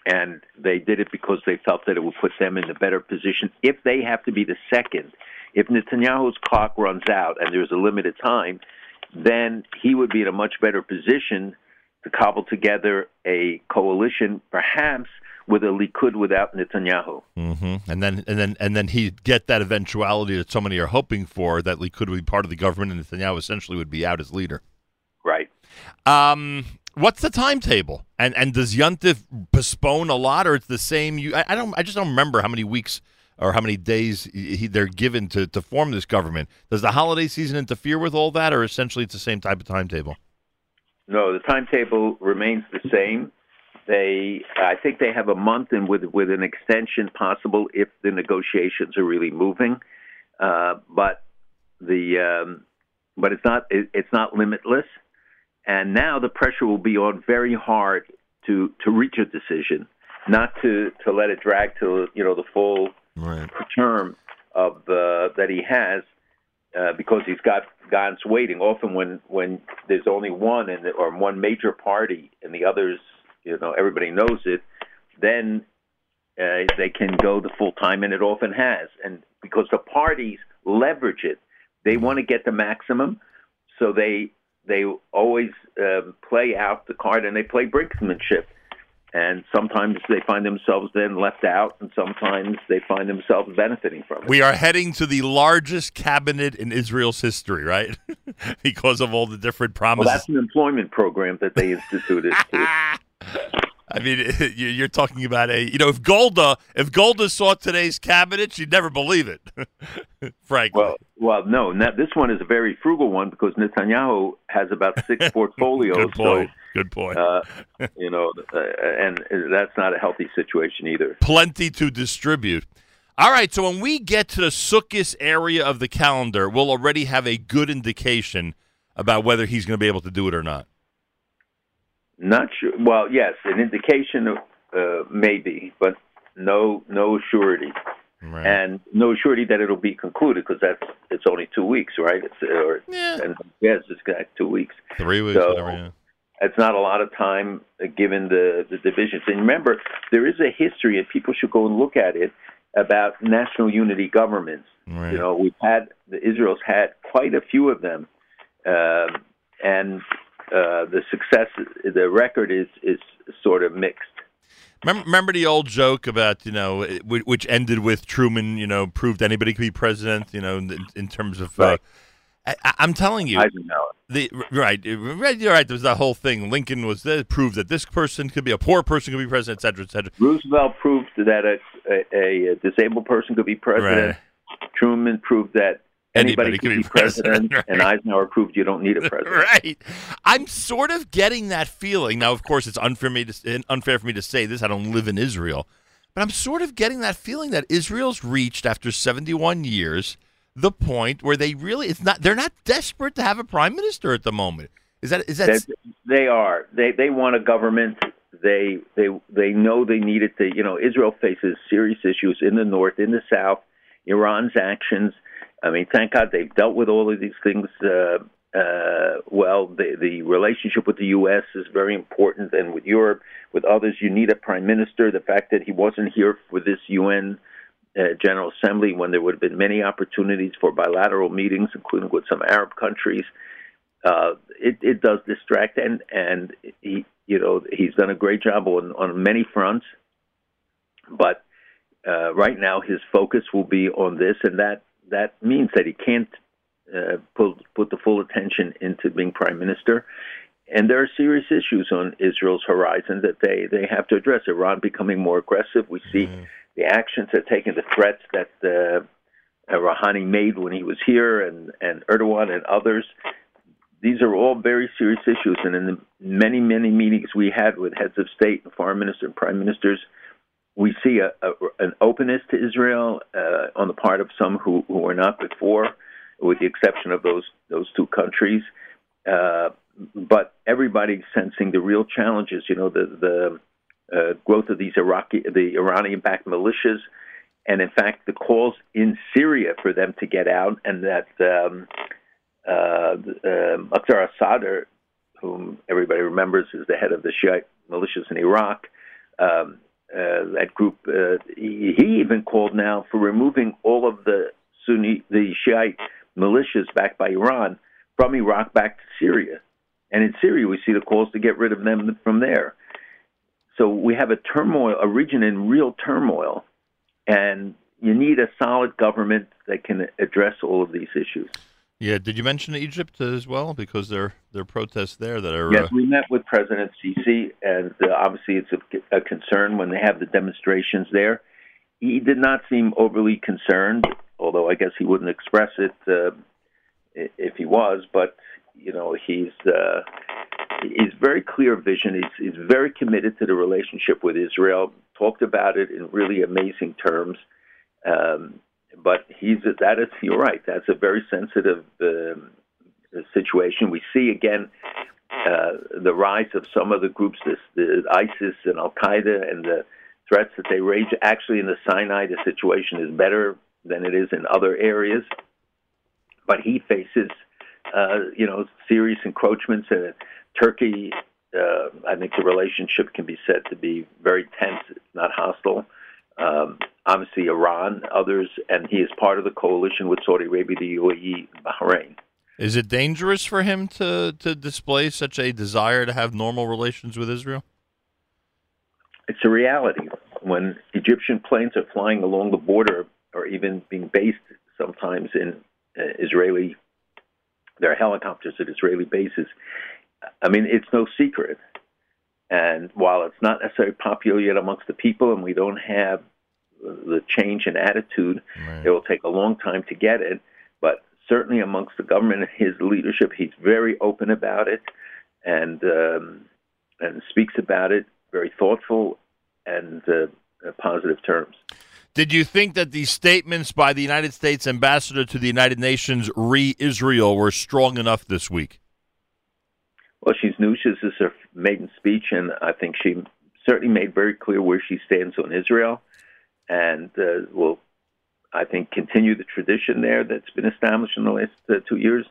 and they did it because they felt that it would put them in a better position. If they have to be the second, if Netanyahu's clock runs out and there's a limited time, then he would be in a much better position to cobble together a coalition, perhaps with a Likud without Netanyahu. Mm-hmm. And then and then and then he'd get that eventuality that so many are hoping for that Likud would be part of the government and Netanyahu essentially would be out as leader. Right. Um, what's the timetable? And and does Yuntif postpone a lot, or it's the same? You, I, I don't. I just don't remember how many weeks or how many days he, they're given to to form this government. Does the holiday season interfere with all that, or essentially it's the same type of timetable? No, the timetable remains the same. They, I think they have a month, and with with an extension possible if the negotiations are really moving. Uh, but the, um, but it's not it, it's not limitless, and now the pressure will be on very hard to to reach a decision, not to to let it drag to you know the full Right. term of uh, that he has uh, because he's got guys waiting. Often when when there's only one and or one major party and the others, you know, everybody knows it, then uh, they can go the full time, and it often has. And because the parties leverage it, they want to get the maximum, so they they always um, play out the card and they play brinksmanship. And sometimes they find themselves then left out, and sometimes they find themselves benefiting from it. We are heading to the largest cabinet in Israel's history, right? because of all the different well, promises. that's an employment program that they instituted. I mean, you- you're talking about a, you know, if Golda, if Golda saw today's cabinet, she'd never believe it. Frankly, Well, well, no. Now, this one is a very frugal one because Netanyahu has about six portfolios. point. Good point. Uh, you know, uh, and that's not a healthy situation either. Plenty to distribute. All right, so when we get to the Sukkot area of the calendar, we'll already have a good indication about whether he's going to be able to do it or not. Not sure. Well, yes, an indication of uh, maybe, but no, no surety, Right. and no surety that it'll be concluded because that's it's only two weeks, right? It's or Yeah. and yes, it's got two weeks. Three weeks, So- whatever. It's not a lot of time uh, given the, the divisions. And remember, there is a history, and people should go and look at it about national unity governments. Right. You know, we've had the Israel's had quite a few of them, um, and uh, the success, the record is is sort of mixed. Remember, the old joke about you know, which ended with Truman, you know, proved anybody could be president. You know, in, in terms of, uh, Right. I, I- I'm telling you, Eisenhower. the right, right, you're right. There's that whole thing. Lincoln was there, proved that this person could be a poor person could be president, et cetera, et cetera. Roosevelt proved that a, a, a disabled person could be president. Truman proved that anybody, could, be president, right. and Eisenhower proved you don't need a president. Right. I'm sort of getting that feeling. Now, of course, it's unfair, me to, unfair for me to say this. I don't live in Israel. But I'm sort of getting that feeling that Israel's reached, after 71 years, the point where they really, it's not, they're not desperate to have a prime minister at the moment. Is that, is that, They, they are. They they want a government. They they they know they need it. To, you know, Israel faces serious issues in the north, in the south. Iran's actions. I mean, thank God they've dealt with all of these things. Uh, uh, well, the the relationship with the U.S. is very important, and with Europe, with others, you need a prime minister. The fact that he wasn't here for this UN uh, General Assembly when there would have been many opportunities for bilateral meetings, including with some Arab countries. Uh, it, it does distract and and he you know he's done a great job on on many fronts. But uh, right now his focus will be on this and that that means that he can't uh, put put the full attention into being prime minister. And there are serious issues on Israel's horizon that they they have to address. Iran becoming more aggressive. We see the actions they're taking the threats that uh, Rouhani made when he was here and and Erdogan and others these are all very serious issues. And in the many, many meetings we had with heads of state and foreign ministers and prime ministers, we see a, a, an openness to Israel uh, on the part of some who, who were not before, with the exception of those those two countries. Uh, but everybody's sensing the real challenges. You know, the the uh, growth of these Iraqi, the Iranian-backed militias, and in fact, the calls in Syria for them to get out, and that. Um, uh, uh, Muqtada al-Sadr, whom everybody remembers is the head of the Shiite militias in Iraq, um, uh, that group, uh, he, he even called now for removing all of the Sunni, the Shiite militias backed by Iran from Iraq back to Syria. And in Syria, we see the calls to get rid of them from there. So we have a turmoil, a region in real turmoil, and you need a solid government that can address all of these issues. yeah. Did you mention Egypt as well? Because there, there are protests there that are, Yes, uh, we met with President Sisi, and uh, obviously it's a, a concern when they have the demonstrations there. He did not seem overly concerned, although I guess he wouldn't express it uh, if he was. But you know, he's uh, he's very clear vision. He's he's very committed to the relationship with Israel. Talked about it in really amazing terms. Um, but he's that is you're right. That's a very sensitive um, situation. We see again uh, the rise of some of the groups, this, the ISIS and Al Qaeda, and the threats that they raise. Actually, in the Sinai, the situation is better than it is in other areas, but he faces, uh, you know, serious encroachments. And Turkey, uh, I think the relationship can be said to be very tense. It's not hostile. Um, obviously, Iran, others, and he is part of the coalition with Saudi Arabia, the UAE, and Bahrain. Is it dangerous for him to, to display such a desire to have normal relations with Israel? It's a reality. When Egyptian planes are flying along the border or even being based sometimes in uh, Israeli, there are helicopters at Israeli bases. I mean, it's no secret. And while it's not necessarily popular yet amongst the people, and we don't have the change in attitude, Right. it will take a long time to get it. But certainly amongst the government and his leadership, he's very open about it, and um, and speaks about it very thoughtful and uh, uh, positive terms. Did you think that the statements by the United States ambassador to the United Nations re Israel were strong enough this week? Well, she's new. This is her maiden speech, and I think she certainly made very clear where she stands on Israel, and uh, will, I think, continue the tradition there that's been established in the last uh, two years.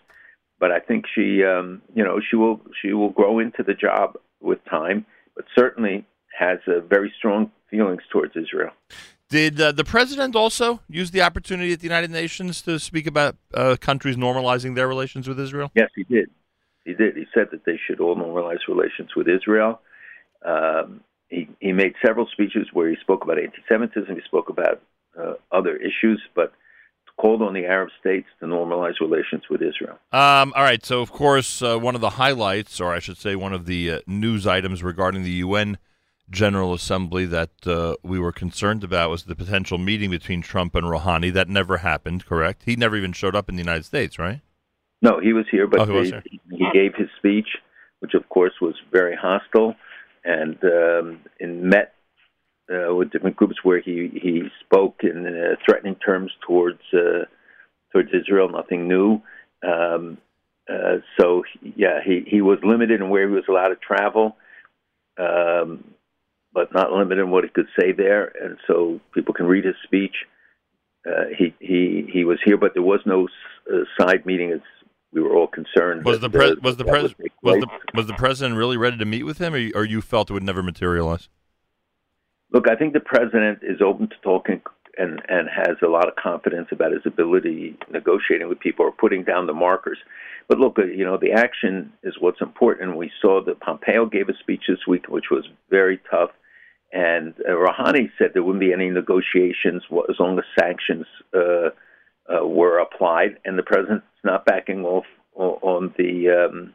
But I think she, um, you know, she will she will grow into the job with time, but certainly has uh, very strong feelings towards Israel. Did uh, the president also use the opportunity at the United Nations to speak about uh, countries normalizing their relations with Israel? Yes, he did. He did. He said that they should all normalize relations with Israel. Um, he he made several speeches where he spoke about anti-Semitism. He spoke about uh, other issues, but called on the Arab states to normalize relations with Israel. Um, all right. So, of course, uh, one of the highlights, or I should say, one of the uh, news items regarding the UN General Assembly that uh, we were concerned about was the potential meeting between Trump and Rouhani. That never happened, correct? He never even showed up in the United States, right? No, he was here, but Oh, he was here. he gave his speech, which of course was very hostile, and um, and met uh, with different groups where he he spoke in uh, threatening terms towards uh, towards Israel. Nothing new. Um, uh, so yeah, he he was limited in where he was allowed to travel, um, but not limited in what he could say there. And so people can read his speech. Uh, he he he was here, but there was no uh, side meeting. It's, we were all concerned. Was the uh, was the pres was the was the president really ready to meet with him, or you, or you felt it would never materialize? Look, I think the president is open to talking and and has a lot of confidence about his ability negotiating with people or putting down the markers. But look, uh, you know, the action is what's important. We saw that Pompeo gave a speech this week, which was very tough, and uh, Rouhani said there wouldn't be any negotiations as long as sanctions uh, uh, were applied, and the president's not backing off on the um,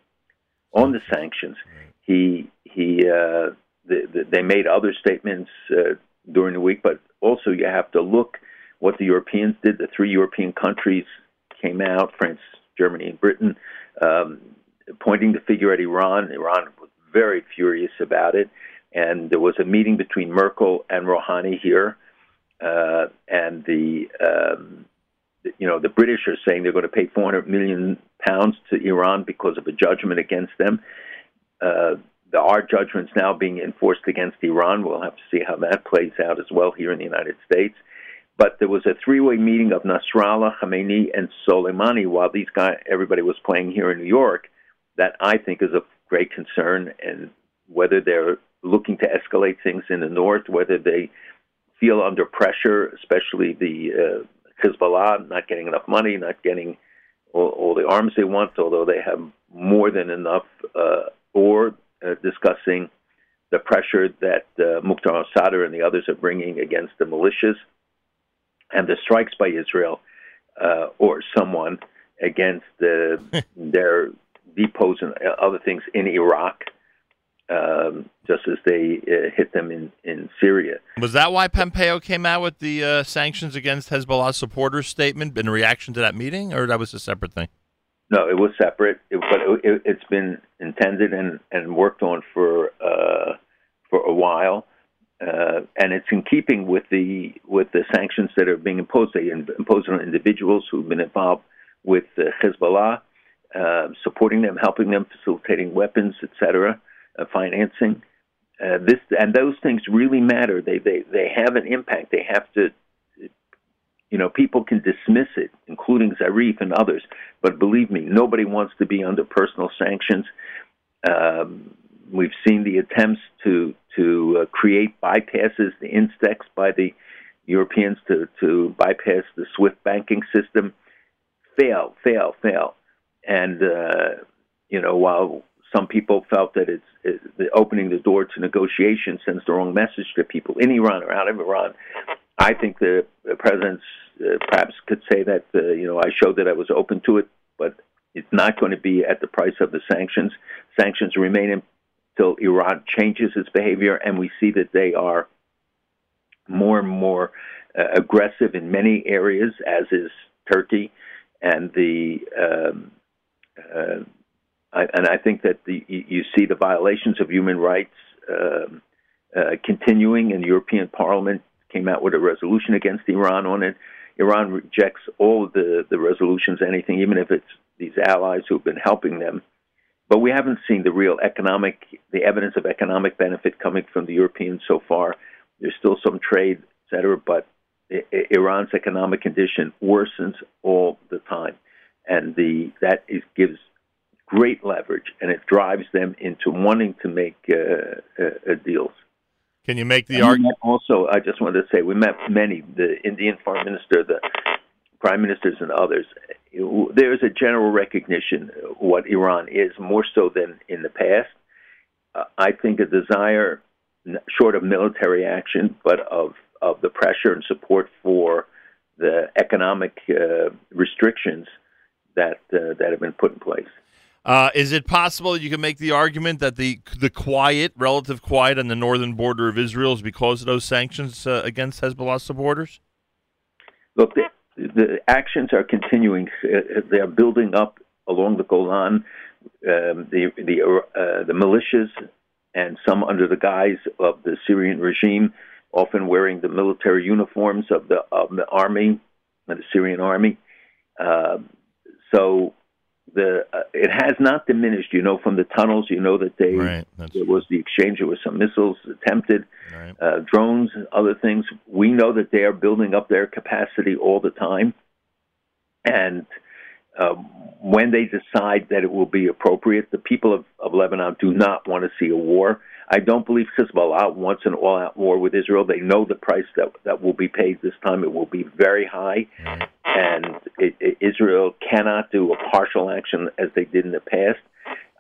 on the sanctions. He he. Uh, the, the, they made other statements uh, during the week, but also you have to look what the Europeans did. The three European countries came out France, Germany, and Britain um, pointing the figure at Iran. Iran was very furious about it. And there was a meeting between Merkel and Rouhani here. Uh, and the, um, the- you know, the British are saying they're going to pay 400 million pounds to Iran because of a judgment against them. Uh, the, our judgment's now being enforced against Iran. We'll have to see how that plays out as well here in the United States. But there was a three-way meeting of Nasrallah, Khamenei, and Soleimani while these guys, everybody was playing here in New York. That I think is of great concern, and whether they're looking to escalate things in the north, whether they feel under pressure, especially the uh, Hezbollah, not getting enough money, not getting all, all the arms they want, although they have more than enough, uh, or uh, discussing the pressure that uh, Muqtada al-Sadr and the others are bringing against the militias, and the strikes by Israel uh, or someone against uh, their depots and other things in Iraq, um, just as they uh, hit them in, in Syria. Was that why Pompeo came out with the uh, sanctions against Hezbollah supporters statement in reaction to that meeting, or that was a separate thing? No, it was separate, it, but it, it's been intended and, and worked on for uh, for a while, uh, and it's in keeping with the with the sanctions that are being imposed. They imposed on individuals who've been involved with uh, Hezbollah. uh, supporting them, helping them, facilitating weapons, etc., uh, financing. Uh, this and those things really matter. They they they have an impact. They have to. You know, people can dismiss it, including Zarif and others, but believe me, nobody wants to be under personal sanctions. Um, we've seen the attempts to to uh, create bypasses, the Instex by the Europeans to to bypass the SWIFT banking system, fail, fail, fail, and uh, you know while some people felt that it's, the opening the door to negotiation sends the wrong message to people in Iran or out of Iran. I think the, the presidents uh, perhaps could say that uh, you know I showed that I was open to it, but it's not going to be at the price of the sanctions. Sanctions remain until Iran changes its behavior, and we see that they are more and more uh, aggressive in many areas, as is Turkey, and the um, uh, I, and I think that the, you see the violations of human rights um, uh, continuing, and the European Parliament came out with a resolution against Iran on it. Iran rejects all of the, the resolutions, anything, even if it's these allies who've been helping them. But we haven't seen the real economic, the evidence of economic benefit coming from the Europeans so far. There's still some trade, et cetera, but Iran's economic condition worsens all the time, and the that is, gives great leverage, and it drives them into wanting to make uh, uh, uh, deals. Can you make the argument? also, I just wanted to say, we met many, the Indian foreign minister, the prime ministers, and others. There is a general recognition what Iran is, more so than in the past. Uh, I think a desire, short of military action, but of, of the pressure and support for the economic uh, restrictions that uh, that have been put in place. Uh, is it possible you can make the argument that the the quiet, relative quiet on the northern border of Israel is because of those sanctions uh, against Hezbollah supporters? Look, the, the actions are continuing. Uh, They are building up along the Golan. Um, the the uh, the militias and some under the guise of the Syrian regime, often wearing the military uniforms of the of the army, the Syrian army. Uh, so the uh, it has not diminished. You know, from the tunnels, you know that they Right. There was the exchange. There was some missiles attempted right. uh, drones other things. We know that they are building up their capacity all the time. And um, when they decide that it will be appropriate, the people of, of Lebanon do not want to see a war. I don't believe Hezbollah wants an all out war with Israel. They know the price that, that will be paid this time. It will be very high. And it, it, Israel cannot do a partial action as they did in the past.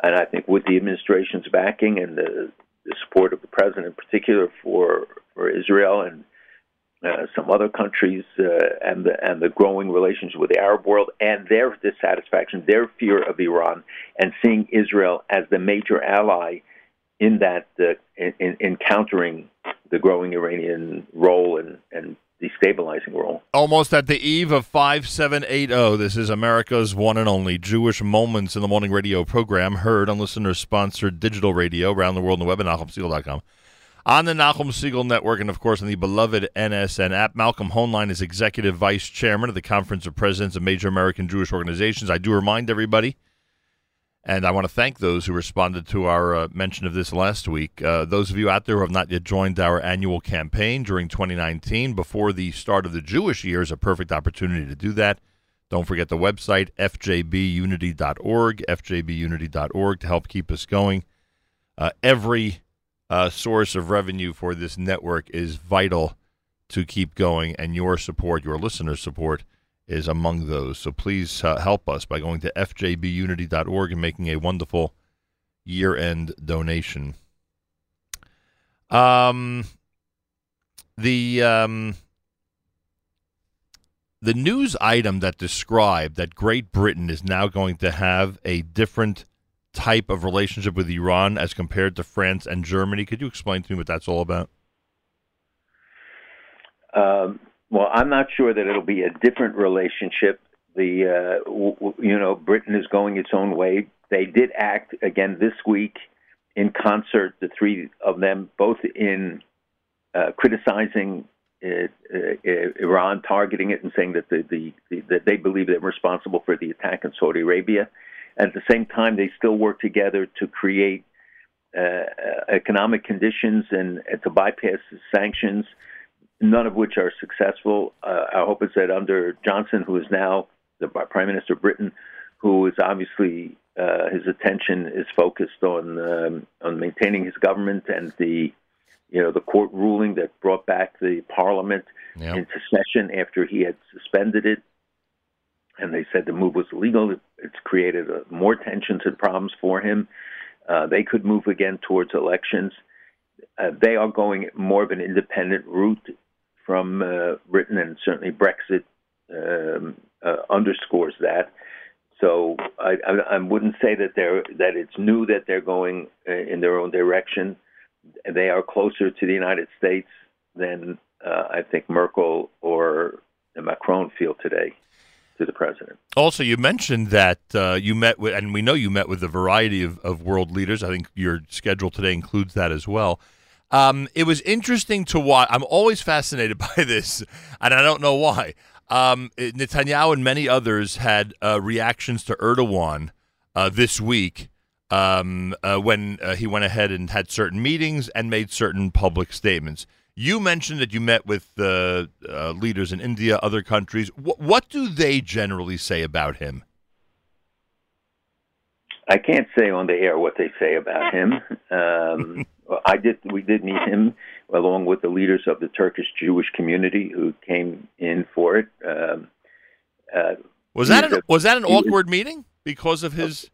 And I think with the administration's backing and the, the support of the president in particular for for Israel and uh, some other countries uh, and the and the growing relations with the Arab world and their dissatisfaction, their fear of Iran, and seeing Israel as the major ally in that uh, in, in countering the growing Iranian role and and destabilizing role. Almost at the eve of 5780, this is America's one and only Jewish Moments in the Morning radio program, heard on listener sponsored digital radio around the world on the web at NachumSegal.com. On the Nachum Segal Network, and of course on the beloved NSN app, Malcolm Hoenlein is executive vice chairman of the Conference of Presidents of Major American Jewish Organizations. I do remind everybody, and I want to thank those who responded to our uh, mention of this last week. Uh, those of you out there who have not yet joined our annual campaign during 2019, before the start of the Jewish year, is a perfect opportunity to do that. Don't forget the website, fjbunity.org, fjbunity.org, to help keep us going. Uh, every uh, source of revenue for this network is vital to keep going, and your support, your listener support, is among those. So please uh, help us by going to fjbunity.org and making a wonderful year end donation. Um, the um, the news item that described that Great Britain is now going to have a different type of relationship with Iran as compared to France and Germany. Could you explain to me what that's all about? Um, well, I'm not sure that it'll be a different relationship. The uh, w- w- you know Britain is going its own way. They did act again this week in concert, the three of them, both in uh, criticizing uh, uh, Iran, targeting it, and saying that the, the, the that they believe they're responsible for the attack in Saudi Arabia. At the same time, they still work together to create uh, economic conditions and, to bypass sanctions, none of which are successful. Uh, our hope is that under Johnson, who is now the Prime Minister of Britain, who is obviously uh, his attention is focused on um, on maintaining his government and the you know the court ruling that brought back the Parliament Yeah. into session after he had suspended it, and they said the move was illegal. It's created uh, more tensions and problems for him. Uh, they could move again towards elections. Uh, they are going more of an independent route from uh, Britain, and certainly Brexit um, uh, underscores that. So I, I, I wouldn't say that they're that it's new that they're going uh, in their own direction. They are closer to the United States than uh, I think Merkel or Macron feel today to the president. Also, you mentioned that uh, you met with, and we know you met with a variety of, of world leaders. I think your schedule today includes that as well. Um, it was interesting to watch. I'm always fascinated by this, and I don't know why. Um, Netanyahu and many others had uh, reactions to Erdogan uh, this week um, uh, when uh, he went ahead and had certain meetings and made certain public statements. You mentioned that you met with uh, uh, leaders in India, other countries. Wh- what do they generally say about him? I can't say on the air what they say about him. Um, I did. We did meet him along with the leaders of the Turkish Jewish community who came in for it. Um, uh, Was that an, a- was that an awkward meeting because of his?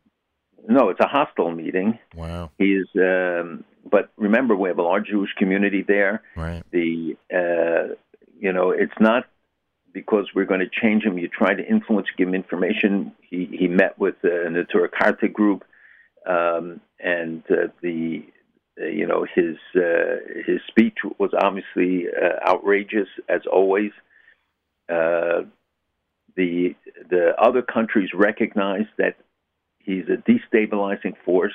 no, it's a hostile meeting. Wow! He's, um, but remember, we have a large Jewish community there. Right. The, uh, you know, it's not because we're going to change him. You try to influence, give him information. He he met with uh, the Turkarta group, um, and uh, the, you know, his uh, his speech was obviously uh, outrageous as always. Uh, the the other countries recognize that he's a destabilizing force.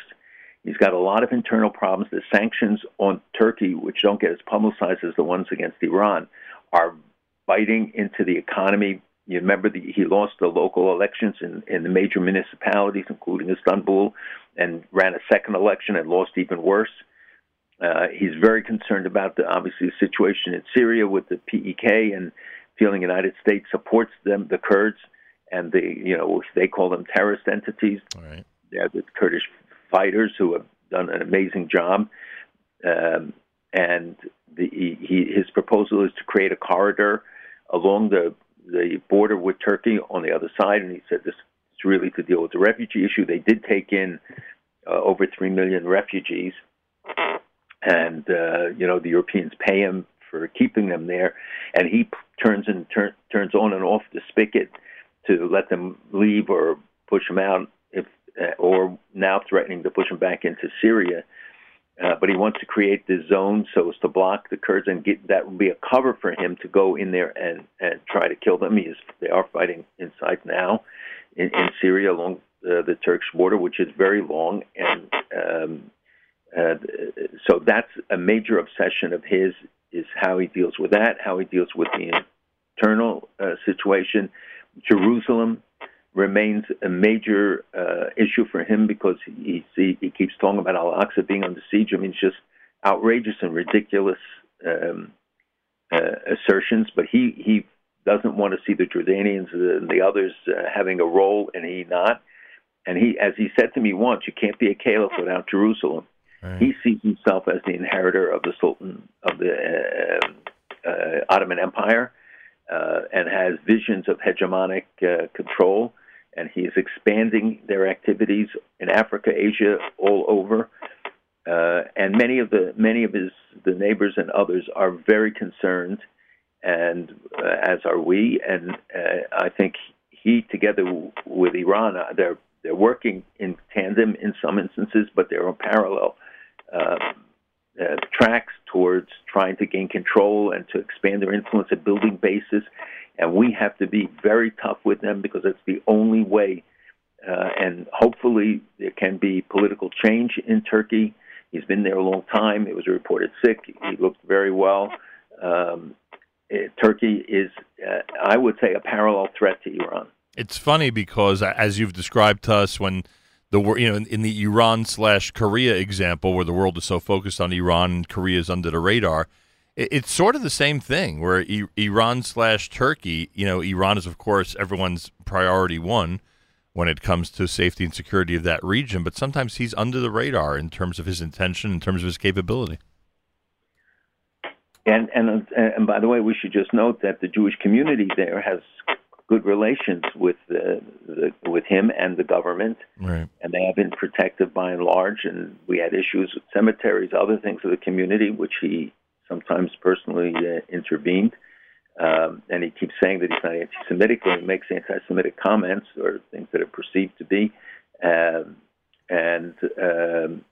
He's got a lot of internal problems. The sanctions on Turkey, which don't get as publicized as the ones against Iran, are biting into the economy. You remember the, he lost the local elections in, in the major municipalities, including Istanbul, and ran a second election and lost even worse. Uh, he's very concerned about the obviously the situation in Syria with the PKK and feeling the United States supports them, the Kurds, and the you know they call them terrorist entities. Right. They're the Kurdish fighters who have done an amazing job. Um, and the, he, his proposal is to create a corridor along the the border with Turkey on the other side. And he said this is really to deal with the refugee issue. They did take in uh, over three million refugees, and uh, you know the Europeans pay him for keeping them there, and he turns and turn, turns on and off the spigot to let them leave or push them out if uh, or now threatening to push them back into Syria. Uh, but he wants to create this zone so as to block the Kurds and get that would be a cover for him to go in there and, and try to kill them. He is, they are fighting inside now in, in Syria along uh, the Turkish border, which is very long, and um, uh, so that's a major obsession of his is how he deals with that, how he deals with the internal uh, situation. Jerusalem remains a major uh, issue for him because he, he he keeps talking about Al Aqsa being under siege. I mean, it's just outrageous and ridiculous um, uh, assertions. But he he doesn't want to see the Jordanians and the others uh, having a role, and he not. And he, as he said to me once, you can't be a caliph without Jerusalem. Right. He sees himself as the inheritor of the Sultan of the uh, uh, Ottoman Empire uh, and has visions of hegemonic uh, control. And he is expanding their activities in Africa, Asia, all over. Uh, and many of the many of his the neighbors and others are very concerned, and uh, as are we. And I think he, together with Iran, they're they're working in tandem in some instances, but they're on parallel uh, uh, tracks towards trying to gain control and to expand their influence and building bases. And we have to be very tough with them because it's the only way. Uh, and hopefully there can be political change in Turkey. He's been there a long time. He was reported sick. He looked very well. Um, eh, Turkey is, uh, I would say, a parallel threat to Iran. It's funny because, as you've described to us, when the you know in, the Iran slash Korea example, where the world is so focused on Iran and Korea is under the radar, it, it's sort of the same thing. Where Iran slash Turkey, you know, Iran is of course everyone's priority one when it comes to safety and security of that region, but sometimes he's under the radar in terms of his intention, in terms of his capability. And and and by the way, we should just note that the Jewish community there has good relations with the, the with him and the government, Right. and they have been protective by and large. And we had issues with cemeteries, other things of the community, which he sometimes personally uh, intervened. Um, and he keeps saying that he's not anti-Semitic, or he makes anti-Semitic comments or things that are perceived to be. Um, and um,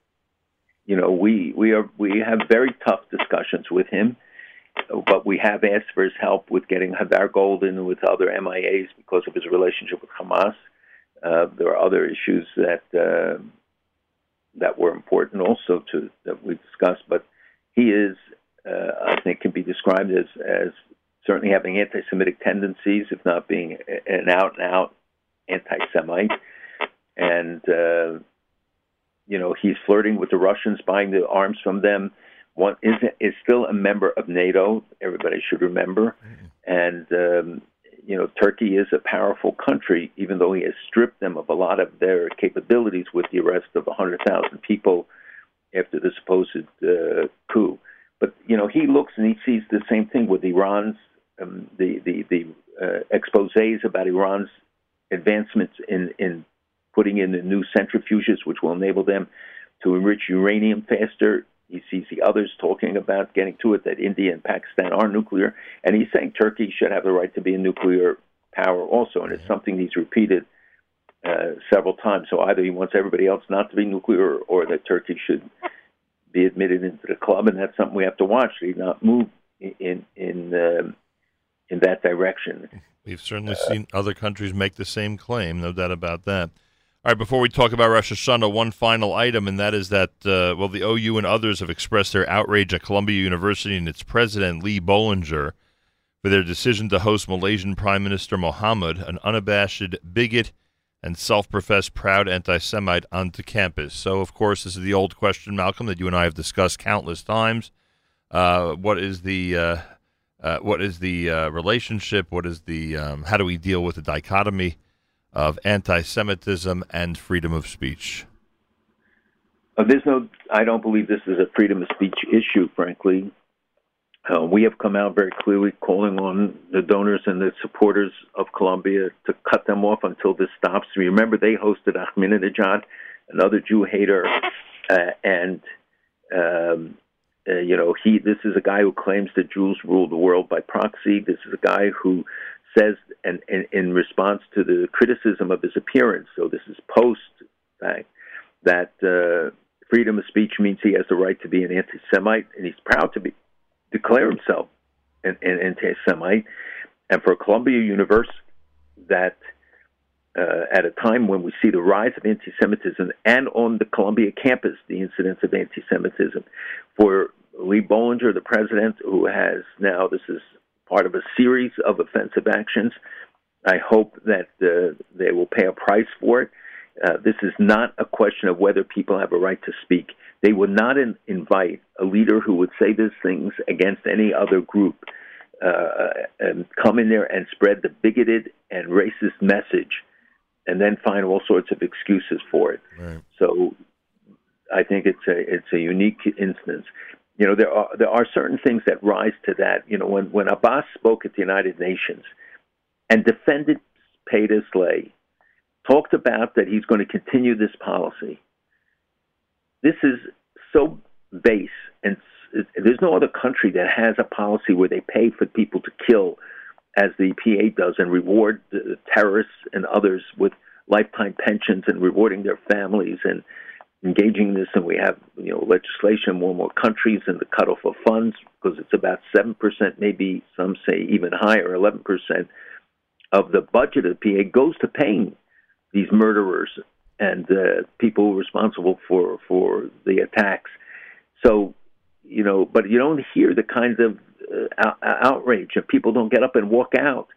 you know, we we are we have very tough discussions with him, but we have asked for his help with getting Hadar Goldin and with other MIAs because of his relationship with Hamas. Uh, there are other issues that uh, that were important also to that we discussed, but he is, uh, I think, can be described as as certainly having anti-Semitic tendencies, if not being an out and out anti-Semite, and. Uh, you know he's flirting with the Russians, buying the arms from them. One is is still a member of NATO. Everybody should remember, and um, you know Turkey is a powerful country, even though he has stripped them of a lot of their capabilities with the arrest of 100,000 people after the supposed uh, coup. But you know he looks and he sees the same thing with Iran's um, the the the uh, exposés about Iran's advancements in in putting in the new centrifuges, which will enable them to enrich uranium faster. He sees the others talking about getting to it that India and Pakistan are nuclear, and he's saying Turkey should have the right to be a nuclear power also, and it's something he's repeated uh, several times. So either he wants everybody else not to be nuclear, or that Turkey should be admitted into the club, and that's something we have to watch. He not move in in um in that direction. We've certainly seen other countries make the same claim, no doubt about that. All right, before we talk about Rosh Hashanah, one final item, and that is that, uh, well, the OU and others have expressed their outrage at Columbia University and its president, Lee Bollinger, for their decision to host Malaysian Prime Minister Mohammed, an unabashed bigot and self professed proud anti Semite, onto campus. So, of course, this is the old question, Malcolm, that you and I have discussed countless times. Uh, what is the. Uh, uh, what is the uh, relationship? What is the um, how do we deal with the dichotomy of anti-Semitism and freedom of speech? Uh, there's no, I don't believe this is a freedom of speech issue, frankly. Uh, we have come out very clearly calling on the donors and the supporters of Columbia to cut them off until this stops. Remember, they hosted Ahmadinejad, another Jew hater, uh, and um, uh, you know he. This is a guy who claims that Jews rule the world by proxy. This is a guy who says, and, and in response to the criticism of his appearance, so this is post fact, that uh, freedom of speech means he has the right to be an anti-Semite, and he's proud to be declare himself an, an anti-Semite. And for Columbia University, that uh, at a time when we see the rise of anti-Semitism and on the Columbia campus, the incidence of anti-Semitism, for Lee Bollinger, the president, who has now this is part of a series of offensive actions. I hope that uh, they will pay a price for it. Uh, this is not a question of whether people have a right to speak. They would not in, invite a leader who would say these things against any other group uh, and come in there and spread the bigoted and racist message and then find all sorts of excuses for it. Right. So I think it's a it's a unique instance. You know, there are there are certain things that rise to that. You know, when when Abbas spoke at the United Nations and defended to slay, talked about that he's going to continue this policy. This is so base, and there's no other country that has a policy where they pay for people to kill, as the PA does, and reward the terrorists and others with lifetime pensions and rewarding their families and engaging in this. And we have you know legislation in more and more countries and the cutoff of funds because it's about seven percent, maybe some say even higher, eleven percent of the budget of the PA goes to paying these murderers and uh, people responsible for for the attacks. So, you know, but you don't hear the kinds of uh, out- outrage, and people don't get up and walk out,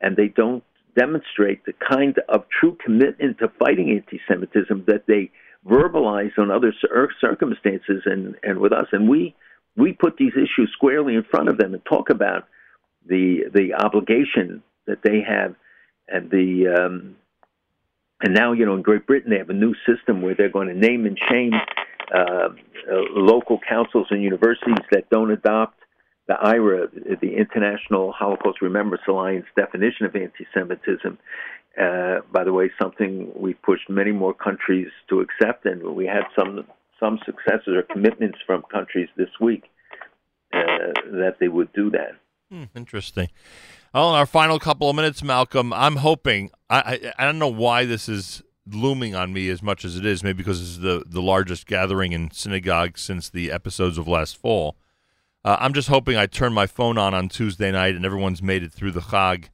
and they don't demonstrate the kind of true commitment to fighting anti-Semitism that they verbalize on other circumstances and, and with us. And we we put these issues squarely in front of them and talk about the the obligation that they have and the um, and now you know in Great Britain they have a new system where they're going to name and shame uh, uh, local councils and universities that don't adopt the IHRA, the International Holocaust Remembrance Alliance definition of anti-Semitism. Uh, by the way, something we've pushed many more countries to accept, and we had some some successes or commitments from countries this week uh, that they would do that. Hmm, interesting. Well, in our final couple of minutes, Malcolm, I'm hoping. I, I I don't know why this is looming on me as much as it is. Maybe because this is the the largest gathering in synagogue since the episodes of last fall. Uh, I'm just hoping I turn my phone on on Tuesday night and everyone's made it through the Chag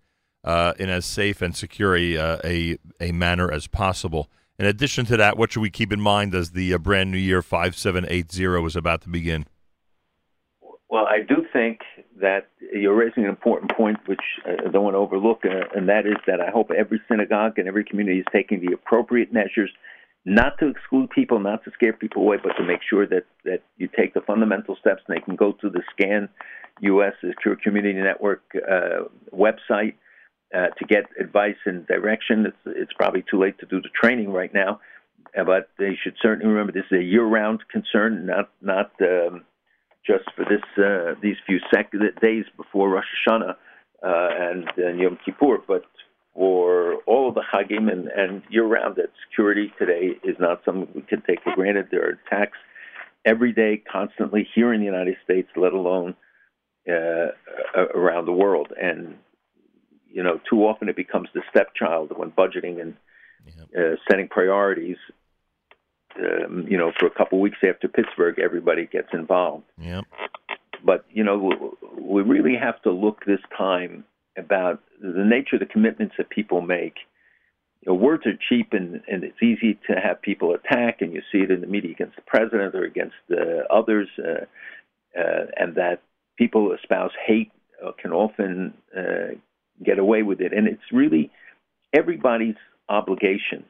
uh, in as safe and secure a, uh, a a manner as possible. In addition to that, what should we keep in mind as the uh, brand new year 5780 is about to begin? Well, I do think that you're raising an important point, which I don't want to overlook, uh, and that is that I hope every synagogue and every community is taking the appropriate measures, not to exclude people, not to scare people away, but to make sure that, that you take the fundamental steps and they can go to the SCAN US Secure Community Network uh, website uh, to get advice and direction. It's, it's probably too late to do the training right now, uh, but they should certainly remember this is a year-round concern, not not um, just for this uh, these few sec- days before Rosh Hashanah uh, and, and Yom Kippur, but for all of the Hagim and, and year-round. That security today is not something we can take for granted. There are attacks every day, constantly here in the United States, let alone uh, around the world, and you know, too often it becomes the stepchild when budgeting and uh, setting priorities. Um, you know, for a couple of weeks after Pittsburgh, everybody gets involved. Yep. But you know, we really have to look this time about the nature of the commitments that people make. You know, words are cheap, and, and it's easy to have people attack, and you see it in the media against the president or against uh, others, uh, uh, and that people espouse hate uh, can often uh, get away with it. And it's really everybody's obligation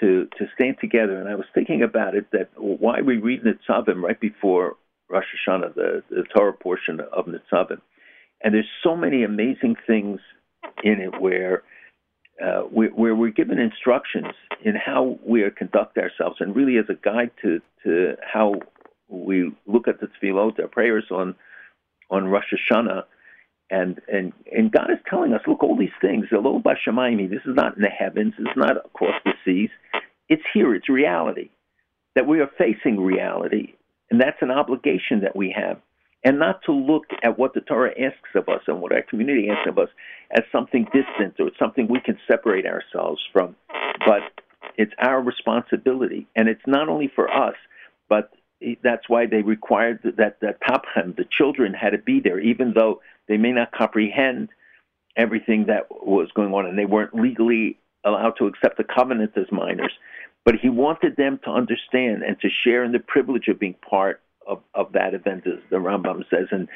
to to stand together. And I was thinking about it that why we read Nitzavim right before Rosh Hashanah, the, the Torah portion of Nitzavim. And there's so many amazing things in it where uh, we, where we're given instructions in how we conduct ourselves, and really as a guide to to how we look at the tefillot, our prayers on on Rosh Hashanah. And and and God is telling us, look, all these things, Elo Bashamayim, this is not in the heavens, it's not across the seas, it's here, it's reality. That we are facing reality, and that's an obligation that we have, and not to look at what the Torah asks of us and what our community asks of us as something distant or something we can separate ourselves from, but it's our responsibility, and it's not only for us, but that's why they required that that tapchem, the children, had to be there, even though they may not comprehend everything that was going on, and they weren't legally allowed to accept the covenant as minors. But he wanted them to understand and to share in the privilege of being part of, of that event, as the Rambam says. And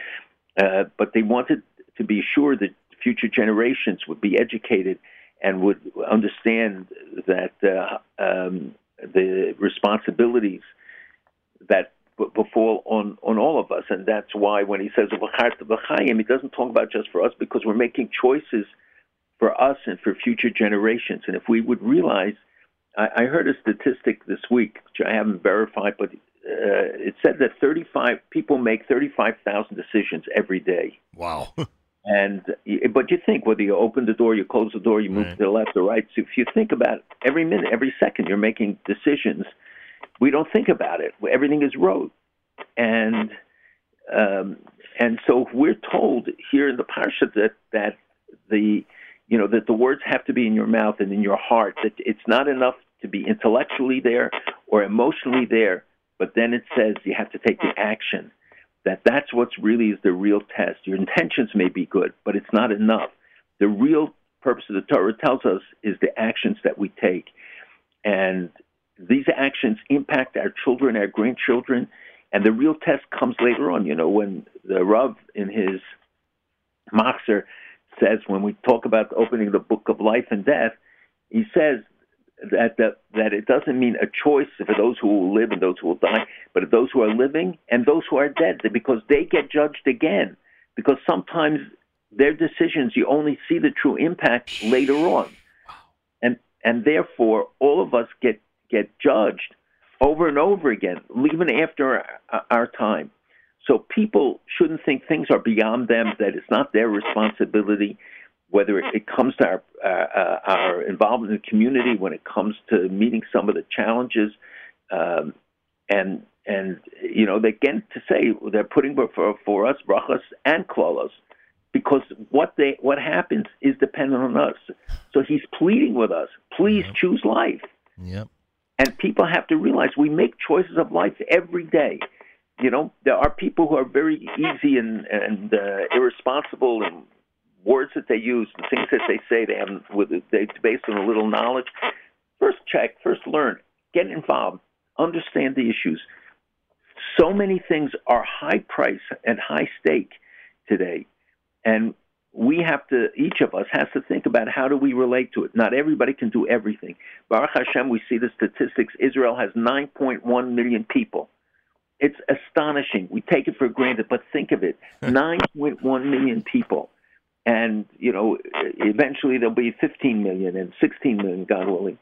uh, but they wanted to be sure that future generations would be educated and would understand that uh, um, the responsibilities that befall on, on all of us. And that's why when he says he doesn't talk about just for us because we're making choices for us and for future generations. And if we would realize, I heard a statistic this week, which I haven't verified, but uh, it said that 35 people make 35,000 decisions every day. Wow. And but you think whether you open the door, you close the door, you move Right. to the left or right. So if you think about every minute, every second, you're making decisions. We don't think about it. Everything is rote, and um, and so we're told here in the parsha that that the you know that the words have to be in your mouth and in your heart. That it's not enough to be intellectually there or emotionally there, but then it mm. says you have to take the mm. action. That that's what's really is the real test. Your intentions may be good, but it's not enough. The real purpose of the Torah tells us is the actions that we take, and these actions impact our children, our grandchildren, and the real test comes later on. You know, when the Rav in his Machzor says when we talk about opening the book of life and death, he says that that it doesn't mean a choice for those who will live and those who will die, but those who are living and those who are dead, because they get judged again. Because sometimes their decisions you only see the true impact later on, and and therefore all of us get get judged over and over again, even after our, our time. So people shouldn't think things are beyond them; that it's not their responsibility whether it comes to our, uh, our involvement in the community, when it comes to meeting some of the challenges, um, and and you know they get to say they're putting for for us brachas and klalos, because what they what happens is dependent on us. So he's pleading with us, please Yep. choose life. Yep. And people have to realize we make choices of life every day. You know, there are people who are very easy and and uh, irresponsible and words that they use, the things that they say, they have with they based on a little knowledge. First check, first learn, get involved, understand the issues. So many things are high price and high stake today, and we have to. Each of us has to think about how do we relate to it. Not everybody can do everything. Baruch Hashem, we see the statistics. Israel has 9.1 million people. It's astonishing. We take it for granted, but think of it: 9.1 million people and you know eventually there'll be 15 million and 16 million, God willing,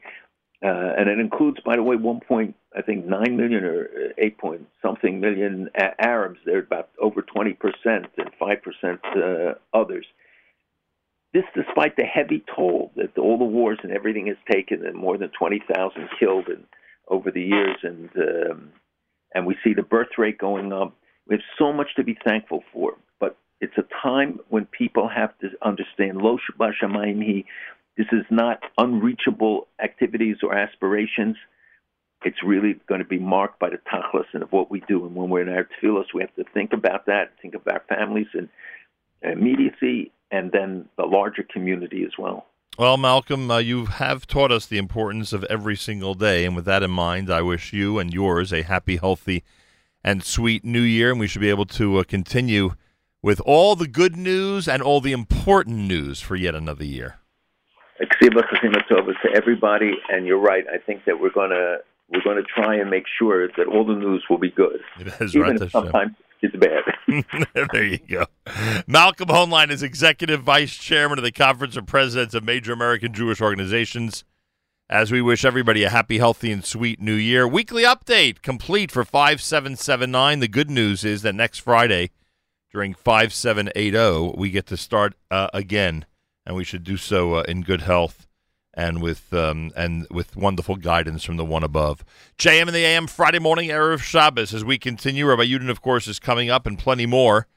uh, and it includes, by the way, 1. Point, I think 9 million or 8 point something million Arabs. They're about over 20 percent and 5 percent uh, others. This, despite the heavy toll that all the wars and everything has taken, and more than 20,000 killed and over the years, and um, and we see the birth rate going up. We have so much to be thankful for, it's a time when people have to understand lo. This is not unreachable activities or aspirations. It's really going to be marked by the tachlis and of what we do. And when we're in our tefillos, we have to think about that, think of our families and immediacy, and then the larger community as well. Well, Malcolm, uh, you have taught us the importance of every single day. And with that in mind, I wish you and yours a happy, healthy, and sweet new year. And we should be able to uh, continue with all the good news and all the important news for yet another year. To everybody, and you're right. I think that we're gonna we're gonna try and make sure that all the news will be good, That's even right, if sometimes it's bad. there you go. Malcolm Hoenlein is executive vice chairman of the Conference of Presidents of Major American Jewish Organizations. As we wish everybody a happy, healthy, and sweet new year. Weekly update complete for 5779. The good news is that next Friday during 5780, we get to start uh, again, and we should do so uh, in good health and with um, and with wonderful guidance from the one above. JM in the AM Friday morning Erev Shabbos as we continue. Rabbi Yudin, of course, is coming up and plenty more.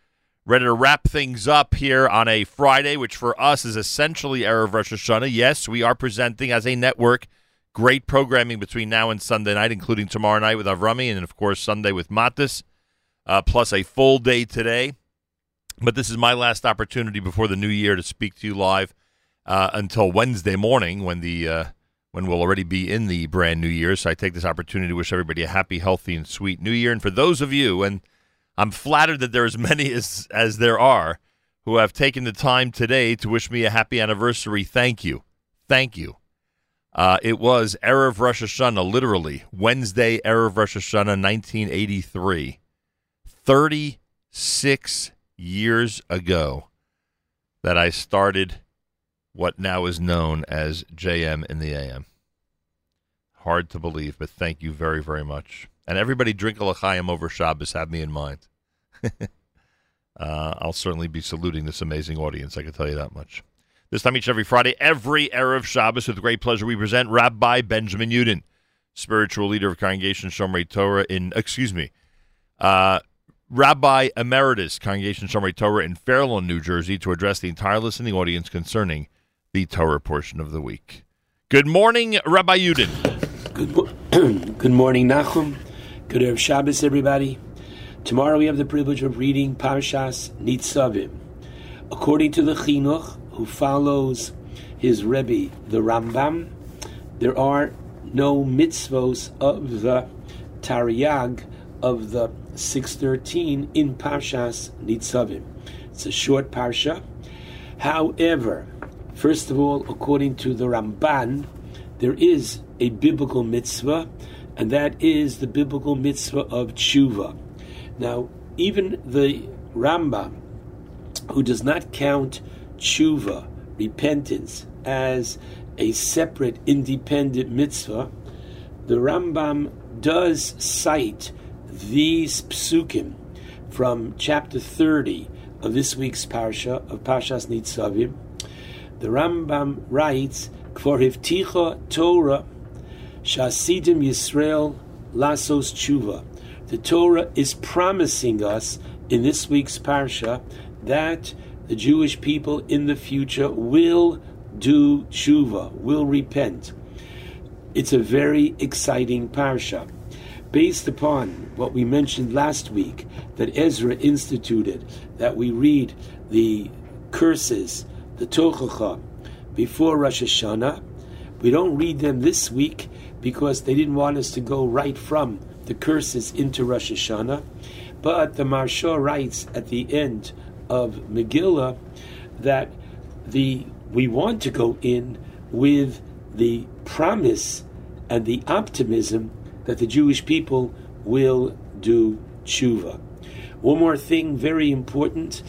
Ready to wrap things up here on a Friday, which for us is essentially Erev Rosh Hashanah. Yes, we are presenting as a network great programming between now and Sunday night, including tomorrow night with Avrami and, of course, Sunday with Matis, uh, plus a full day today. But this is my last opportunity before the new year to speak to you live uh, until Wednesday morning when the uh, when we'll already be in the brand new year. So I take this opportunity to wish everybody a happy, healthy, and sweet new year. And for those of you, and I'm flattered that there are as many as as there are who have taken the time today to wish me a happy anniversary. Thank you, thank you. Uh, it was Erev Rosh Hashanah, literally Wednesday Erev Rosh Hashanah, 1983. 36 years ago that I started what now is known as JM in the AM. Hard to believe, but thank you very, very much. And everybody drink a l'chaim over Shabbos. Have me in mind. uh, I'll certainly be saluting this amazing audience. I can tell you that much. This time each every Friday, every Erev Shabbos, with great pleasure, we present Rabbi Benjamin Yudin, spiritual leader of Congregation Shomrei Torah in, excuse me, uh, Rabbi Emeritus, Congregation Shomrei Torah in Fairlawn, New Jersey, to address the entire listening audience concerning the Torah portion of the week. Good morning, Rabbi Yudin. Good, mo- Good morning, Nachum. Good Erev Shabbos, everybody. Tomorrow we have the privilege of reading Parshas Nitzavim. According to the Chinuch, who follows his Rebbe, the Rambam, there are no mitzvos of the Taryag of the 613 in Parshas Nitzavim. It's a short parsha, However, first of all, according to the Ramban, there is a biblical mitzvah, and that is the biblical mitzvah of tshuva. Now, even the Rambam, who does not count tshuva, repentance, as a separate, independent mitzvah, the Rambam does cite these psukim from chapter 30 of this week's parsha of Parshas Nitzavim. The Rambam writes, "For hivticha Torah shasidim Yisrael lasos tshuva." The Torah is promising us in this week's parsha that the Jewish people in the future will do tshuva, will repent. It's a very exciting parsha. Based upon what we mentioned last week, that Ezra instituted, that we read the curses, the Tochacha, before Rosh Hashanah. We don't read them this week because they didn't want us to go right from the curses into Rosh Hashanah. But the Maharsha writes at the end of Megillah that the we want to go in with the promise and the optimism that the Jewish people will do tshuva. One more thing, very important: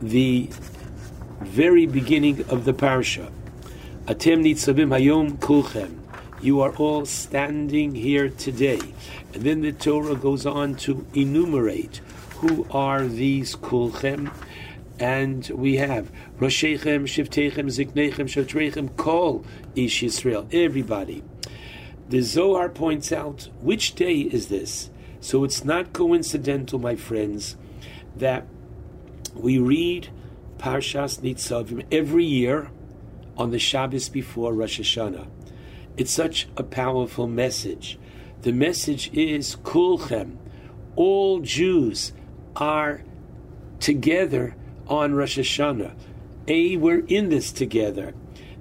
the very beginning of the parsha. Atem nitzavim hayom kulchem. You are all standing here today. And then the Torah goes on to enumerate who are these kulchem. And we have Roshechem, Shiftechem, Ziknechem, Shatrechem, Kol Ish Yisrael, everybody. The Zohar points out which day is this. So it's not coincidental, my friends, that we read Parshas Nitzavim every year on the Shabbos before Rosh Hashanah. It's such a powerful message. The message is Kulchem. All Jews are together on Rosh Hashanah. A, we're in this together.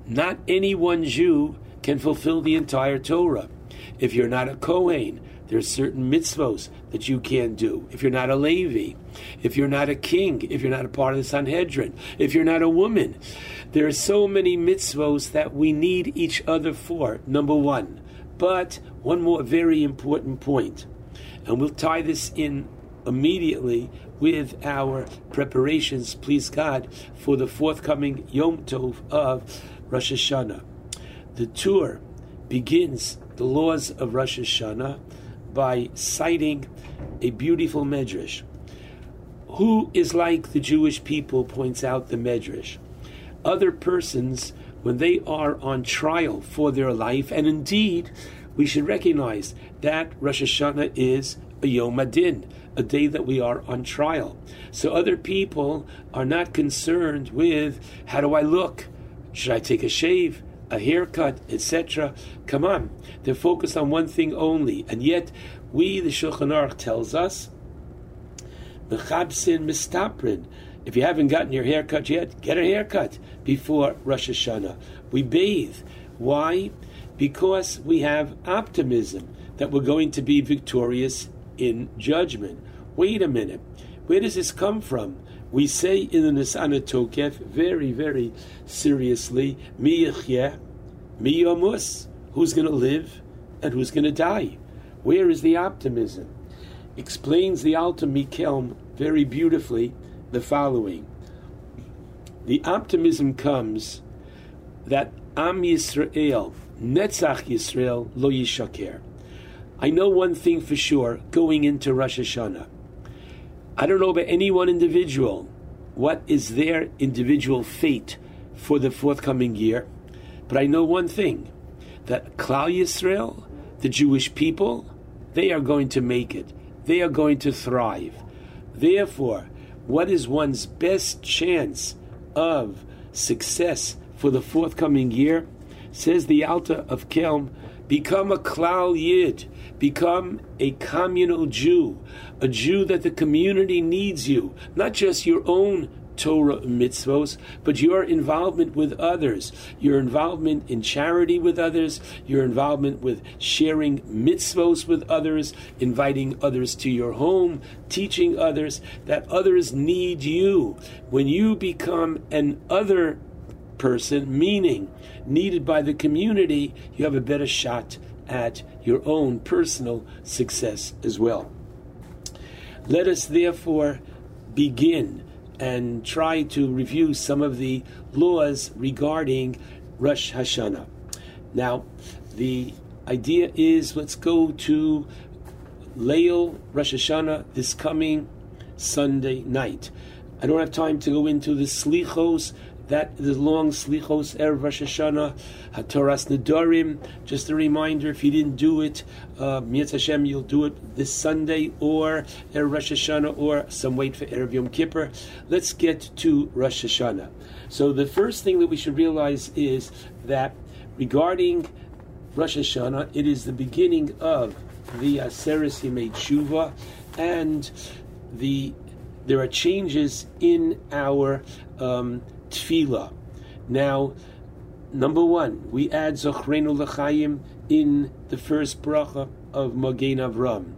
Not any one Jew can fulfill the entire Torah. If you're not a Kohen, there's certain mitzvos that you can't do. If you're not a Levi, if you're not a king, if you're not a part of the Sanhedrin, if you're not a woman, there are so many mitzvos that we need each other for. Number one. But one more very important point, and we'll tie this in immediately with our preparations, please God, for the forthcoming Yom Tov of Rosh Hashanah. The Tur begins the laws of Rosh Hashanah by citing a beautiful medrash. Who is like the Jewish people, points out the medrash. Other persons, when they are on trial for their life, and indeed, we should recognize that Rosh Hashanah is a Yom Adin, a day that we are on trial. So other people are not concerned with how do I look? Should I take a shave? A haircut, etc. Come on, they're focused on one thing only, and yet we, the Shulchan Aruch, tells us, "Mechabsin mistaprin." If you haven't gotten your haircut yet, get a haircut before Rosh Hashanah. We bathe. Why? Because we have optimism that we're going to be victorious in judgment. Wait a minute. Where does this come from? We say in the Nisana Tokef very, very seriously, Mi yichyeh, mi. Who's going to live and who's going to die? Where is the optimism? Explains the Alta Mikelm very beautifully the following. The optimism comes that Am Yisrael, Netzach Yisrael, lo yishaker. I know one thing for sure going into Rosh Hashanah. I don't know about any one individual what is their individual fate for the forthcoming year, but I know one thing that Klal Yisrael, the Jewish people, they are going to make it. They are going to thrive. Therefore, what is one's best chance of success for the forthcoming year? Says the Alta of Kelm, become a Klal Yid, become a communal Jew, a Jew that the community needs you, not just your own Torah mitzvos, but your involvement with others, your involvement in charity with others, your involvement with sharing mitzvos with others, inviting others to your home, teaching others that others need you. When you become an other person, meaning needed by the community, you have a better shot at your own personal success as well. Let us therefore begin and try to review some of the laws regarding Rosh Hashanah. Now, the idea is let's go to Leil Rosh Hashanah this coming Sunday night. I don't have time to go into the slichos, that the long slichos erev Rosh Hashanah, Hataras Nedarim. Just a reminder, if you didn't do it, uh, Hashem, you'll do it this Sunday or erev Rosh Hashanah, or some wait for erev Yom Kippur. Let's get to Rosh Hashanah. So the first thing that we should realize is that regarding Rosh Hashanah, it is the beginning of the Aseres Yemei Tshuva, and the there are changes in our um, tefillah. Now, number one, we add Zochreinu L'chaim in the first bracha of Magen Avram.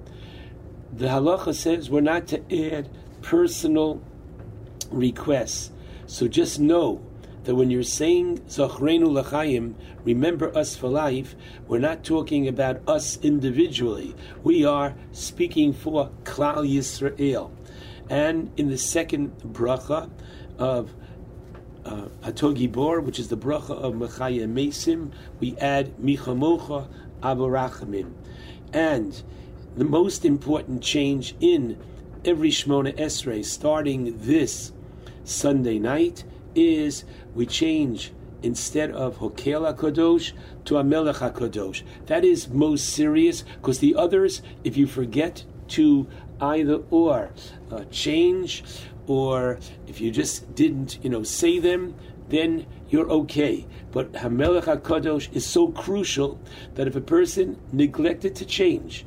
The halacha says we're not to add personal requests. So just know that when you're saying Zochreinu L'chaim, remember us for life, we're not talking about us individually. We are speaking for Klal Yisrael. And in the second bracha of uh, Atah Gibor, which is the bracha of Mechaya Mesim, we add Michamocha Abarachamim. And the most important change in every Shmona Esrei, starting this Sunday night, is we change instead of Hokel HaKadosh to Amelech HaKadosh. That is most serious because the others, if you forget to either or uh, change or if you just didn't, you know, say them, then you're okay. But Hamelech HaKadosh is so crucial that if a person neglected to change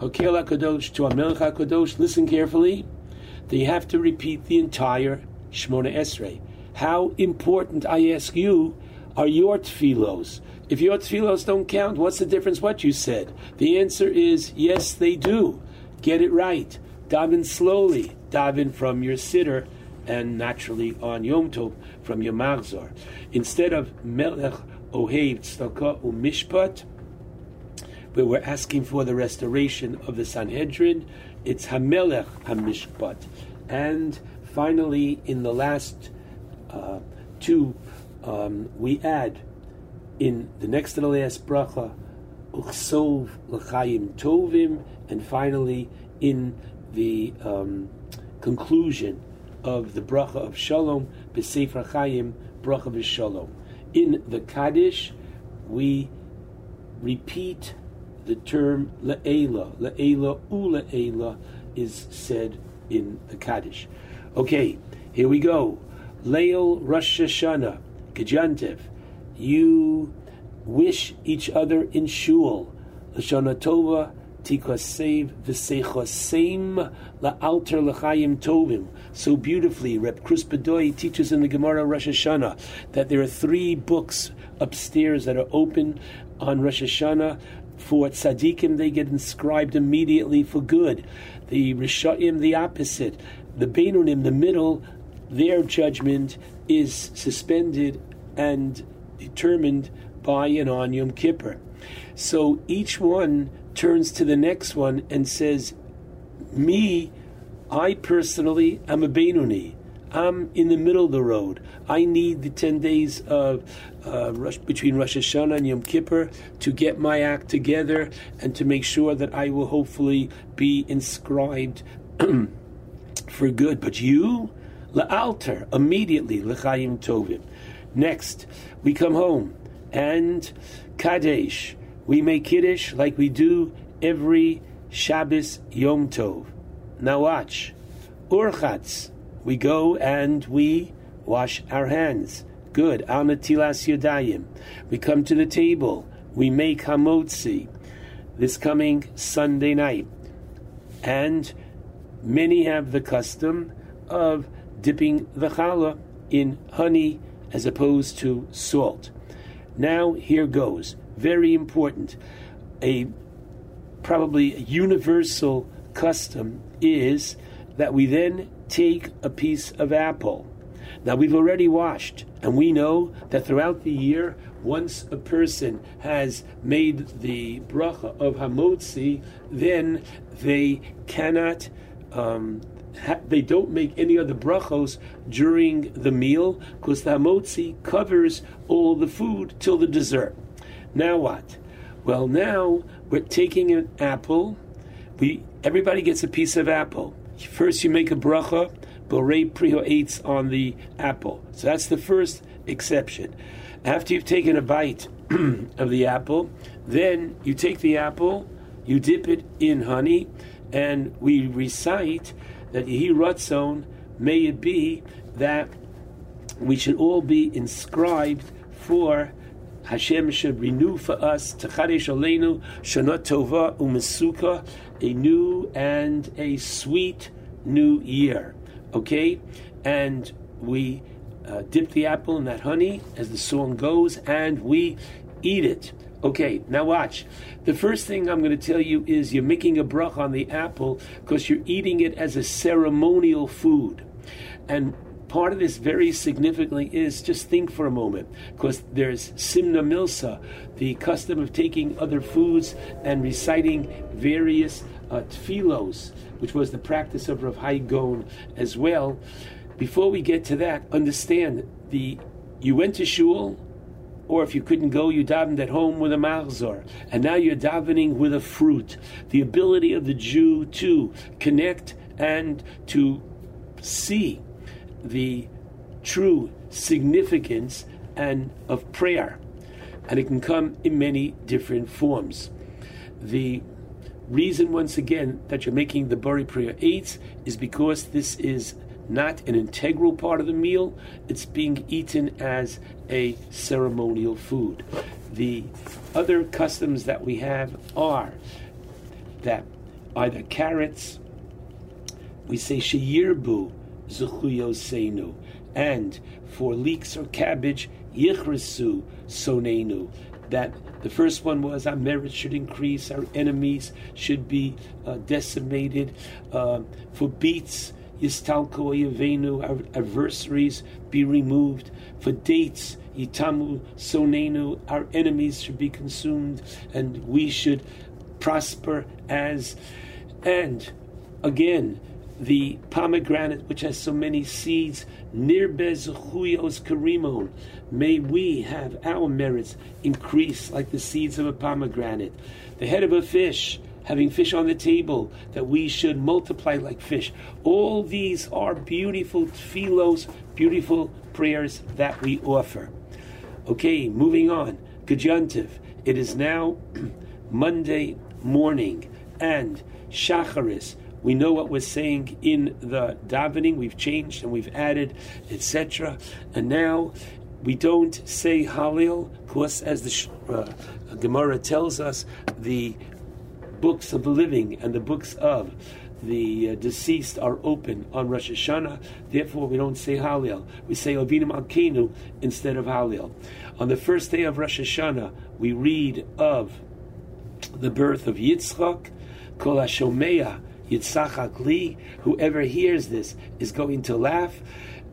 Hokel HaKadosh to Hamelech HaKadosh, listen carefully, then you have to repeat the entire Shmona Esrei. How important, I ask you, are your tefillos? If your tefillos don't count, what's the difference what you said? The answer is yes, they do. Get it right. Daven slowly. Daven from your siddur and naturally on Yom Tov from your Machzor. Instead of Melech Ohev Tzedakah Umishpat, where we're asking for the restoration of the Sanhedrin, it's Hamelech Hamishpat. And finally, in the last uh, two, um, we add in the next to the last bracha, Uchsov L'chaim Tovim, and finally in the um, conclusion of the bracha of Shalom, B'Sefer Chaim, bracha of Shalom. In the Kaddish, we repeat the term Le'ela. Le'ela u'le'ela is said in the Kaddish. Okay, here we go. Leil Rosh Hashanah, Gajantev. You wish each other in shul. Lashana Tova, Tikasev v'seichosem la'alter l'chayim tovim. So beautifully, Reb Kruspedai teaches in the Gemara Rosh Hashanah that there are three books upstairs that are open on Rosh Hashanah. For tzaddikim, they get inscribed immediately for good. The Rishaim, the opposite. The Beinunim, the middle, their judgment is suspended and determined by and on Yom Kippur. So each one turns to the next one and says, Me, I personally am a Benuni. I'm in the middle of the road. I need the 10 days of uh, between Rosh Hashanah and Yom Kippur to get my act together and to make sure that I will hopefully be inscribed for good. But you, la'alter, immediately, l'chaim tovim. Next, we come home and Kadesh. We make Kiddush like we do every Shabbos Yom Tov. Now watch. Urchatz. We go and we wash our hands. Good. Al Natilas Yodayim. We come to the table. We make Hamotzi this coming Sunday night. And many have the custom of dipping the challah in honey as opposed to salt. Now, here goes. Very important. A probably universal custom is that we then take a piece of apple. Now, we've already washed, and we know that throughout the year, once a person has made the bracha of hamotzi, then they cannot. Um, ha- they don't make any other brachos during the meal because the hamotzi covers all the food till the dessert. Now what? Well, now we're taking an apple. We everybody gets a piece of apple. First, you make a bracha, borei priho eitz on the apple. So that's the first exception. After you've taken a bite of the apple, then you take the apple, you dip it in honey, and we recite that Yehi Ratzon, may it be that we should all be inscribed for Hashem should renew for us Techadesh Aleinu Shana Tova Umesuka, a new and a sweet new year. Okay, and we uh, dip the apple in that honey, as the song goes, and we eat it. Okay, now watch. The first thing I'm going to tell you is you're making a brach on the apple because you're eating it as a ceremonial food. And part of this very significantly is just think for a moment because there's simna milsa the custom of taking other foods and reciting various uh, tfilos which was the practice of rav Hai Gaon as well before we get to that understand the you went to shul or if you couldn't go, you davened at home with a machzor, and now you're davening with a fruit. The ability of the Jew to connect and to see the true significance and of prayer, and it can come in many different forms. The reason, once again, that you're making the borei pri ha'eitz is because this is not an integral part of the meal; it's being eaten as a ceremonial food. The other customs that we have are that either carrots, we say sheyirbu zuchuyosenu, and for leeks or cabbage, yichrisu sonenu. That the first one was our merit should increase, our enemies should be uh, decimated. Uh, for beets, yistalko yavenu, our adversaries be removed. For dates, yitamu sonenu, our enemies should be consumed, and we should prosper as. And again, the pomegranate, which has so many seeds, nirbez huyos karimon. May we have our merits increase like the seeds of a pomegranate. The head of a fish, having fish on the table, that we should multiply like fish. All these are beautiful tfilos, beautiful prayers that we offer. Okay, moving on. Gajantiv. It is now Monday morning and Shacharis. We know what we're saying in the davening. We've changed and we've added, etc. And now we don't say Hallel, because as the uh, Gemara tells us, the books of the living and the books of the uh, deceased are open on Rosh Hashanah. Therefore, we don't say Hallel. We say Ovinu Malkeinu instead of Hallel. On the first day of Rosh Hashanah, we read of the birth of Yitzchak, Kol HaShomeah, Yitzchak Li. Whoever hears this is going to laugh.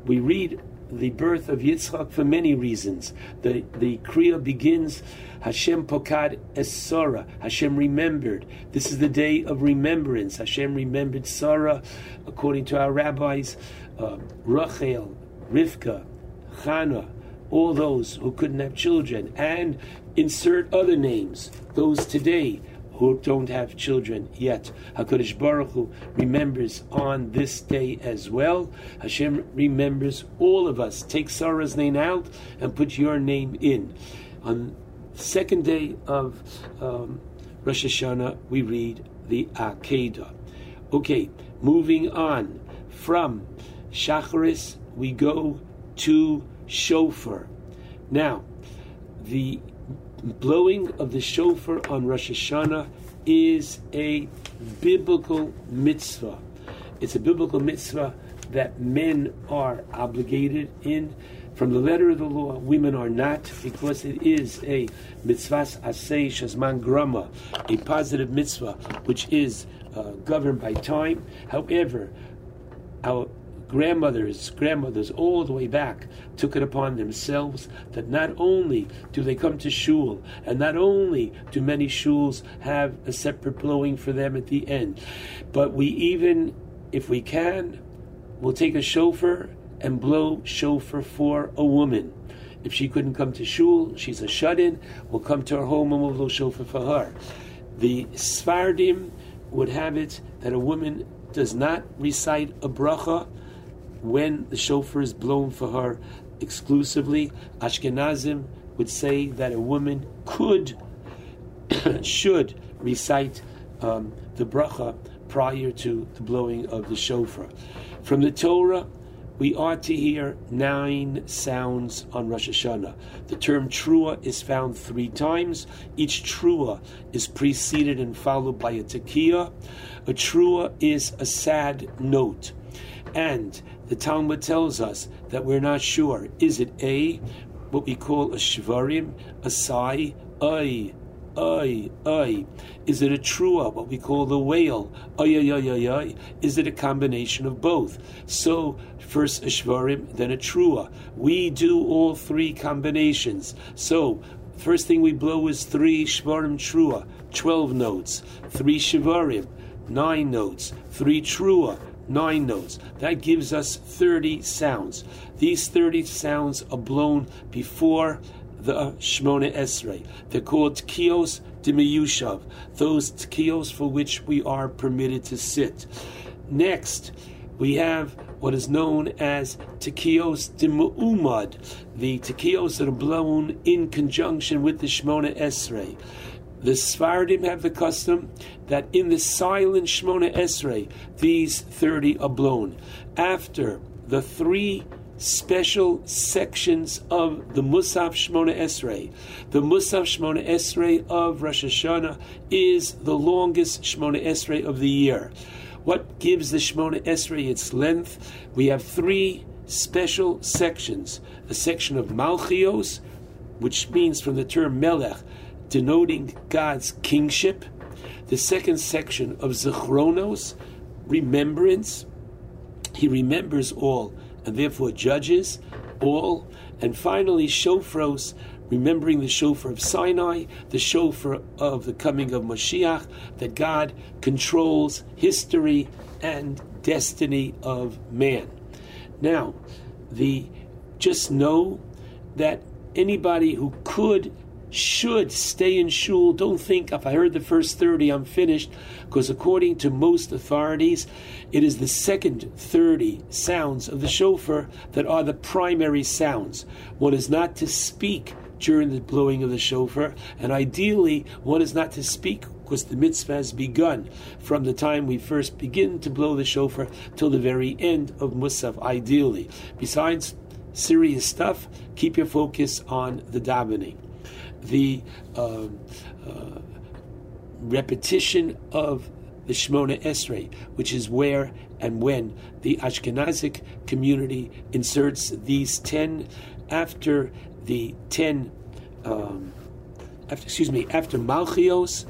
We read the birth of Yitzchak for many reasons. The the Kriya begins Hashem Pokad Esora. Hashem remembered. This is the day of remembrance. Hashem remembered Sarah, according to our rabbis, uh, Rachel, Rivka, Chana, all those who couldn't have children, and insert other names, those today who don't have children yet. HaKadosh Baruch Hu remembers on this day as well. Hashem remembers all of us. Take Sarah's name out and put your name in. On second day of um, Rosh Hashanah, we read the Akedah. Okay, moving on from Shacharis, we go to Shofar. Now, the blowing of the shofar on Rosh Hashanah is a biblical mitzvah. It's a biblical mitzvah that men are obligated in. From the letter of the law, women are not, because it is a mitzvahs asay shazman grama, a positive mitzvah, which is uh, governed by time. However, our grandmothers, grandmothers, all the way back, took it upon themselves that not only do they come to shul, and not only do many shuls have a separate blowing for them at the end, but we even, if we can, will take a shofar and blow shofar for a woman. If she couldn't come to shul, she's a shut-in. We'll come to her home and we'll blow shofar for her. The Sfardim would have it that a woman does not recite a bracha when the shofar is blown for her exclusively. Ashkenazim would say that a woman could, should recite um, the bracha prior to the blowing of the shofar. From the Torah, we are to hear nine sounds on Rosh Hashanah. The term trua is found three times. Each trua is preceded and followed by a tekiah. A trua is a sad note. And the Talmud tells us that we're not sure. Is it A, what we call a shvarim, a sai, ay, ay, ay? Is it a trua, what we call the whale, ay, ay, ay, ay, ay? Is it a combination of both? So, first a shvarim, then a trua. We do all three combinations. So, first thing we blow is three shvarim trua, 12 notes. Three shvarim, nine notes. Three trua, nine notes. That gives us 30 sounds. These 30 sounds are blown before the uh, Shmona Esrei. They're called Tkiyos Dimiyushav, those Tkiyos for which we are permitted to sit. Next, we have what is known as Tekiyos Dimu'umad, the Tekiyos that are blown in conjunction with the Shmona Esrei. The Sfardim have the custom that in the silent Shmona Esrei, these 30 are blown. After the three special sections of the Musaf Shmona Esrei, the Musaf Shmona Esrei of Rosh Hashanah is the longest Shmona Esrei of the year. What gives the Shmona Esrei its length? We have three special sections. A section of Malchios, which means from the term Melech, denoting God's kingship. The second section of Zechronos, remembrance. He remembers all and therefore judges all. And finally, Shofros, remembering the shofar of Sinai, the shofar of the coming of Mashiach, that God controls history and destiny of man. Now, the just know that anybody who could should stay in shul. Don't think if I heard the first 30, I'm finished, because according to most authorities, it is the second 30 sounds of the shofar that are the primary sounds. One is not to speak during the blowing of the shofar, and ideally, one is not to speak because the mitzvah has begun from the time we first begin to blow the shofar till the very end of Musaf, ideally. Besides serious stuff, keep your focus on the davening the uh, uh, repetition of the Shemona Esrei, which is where and when the Ashkenazic community inserts these ten after the ten, um, after, excuse me, after Malchios,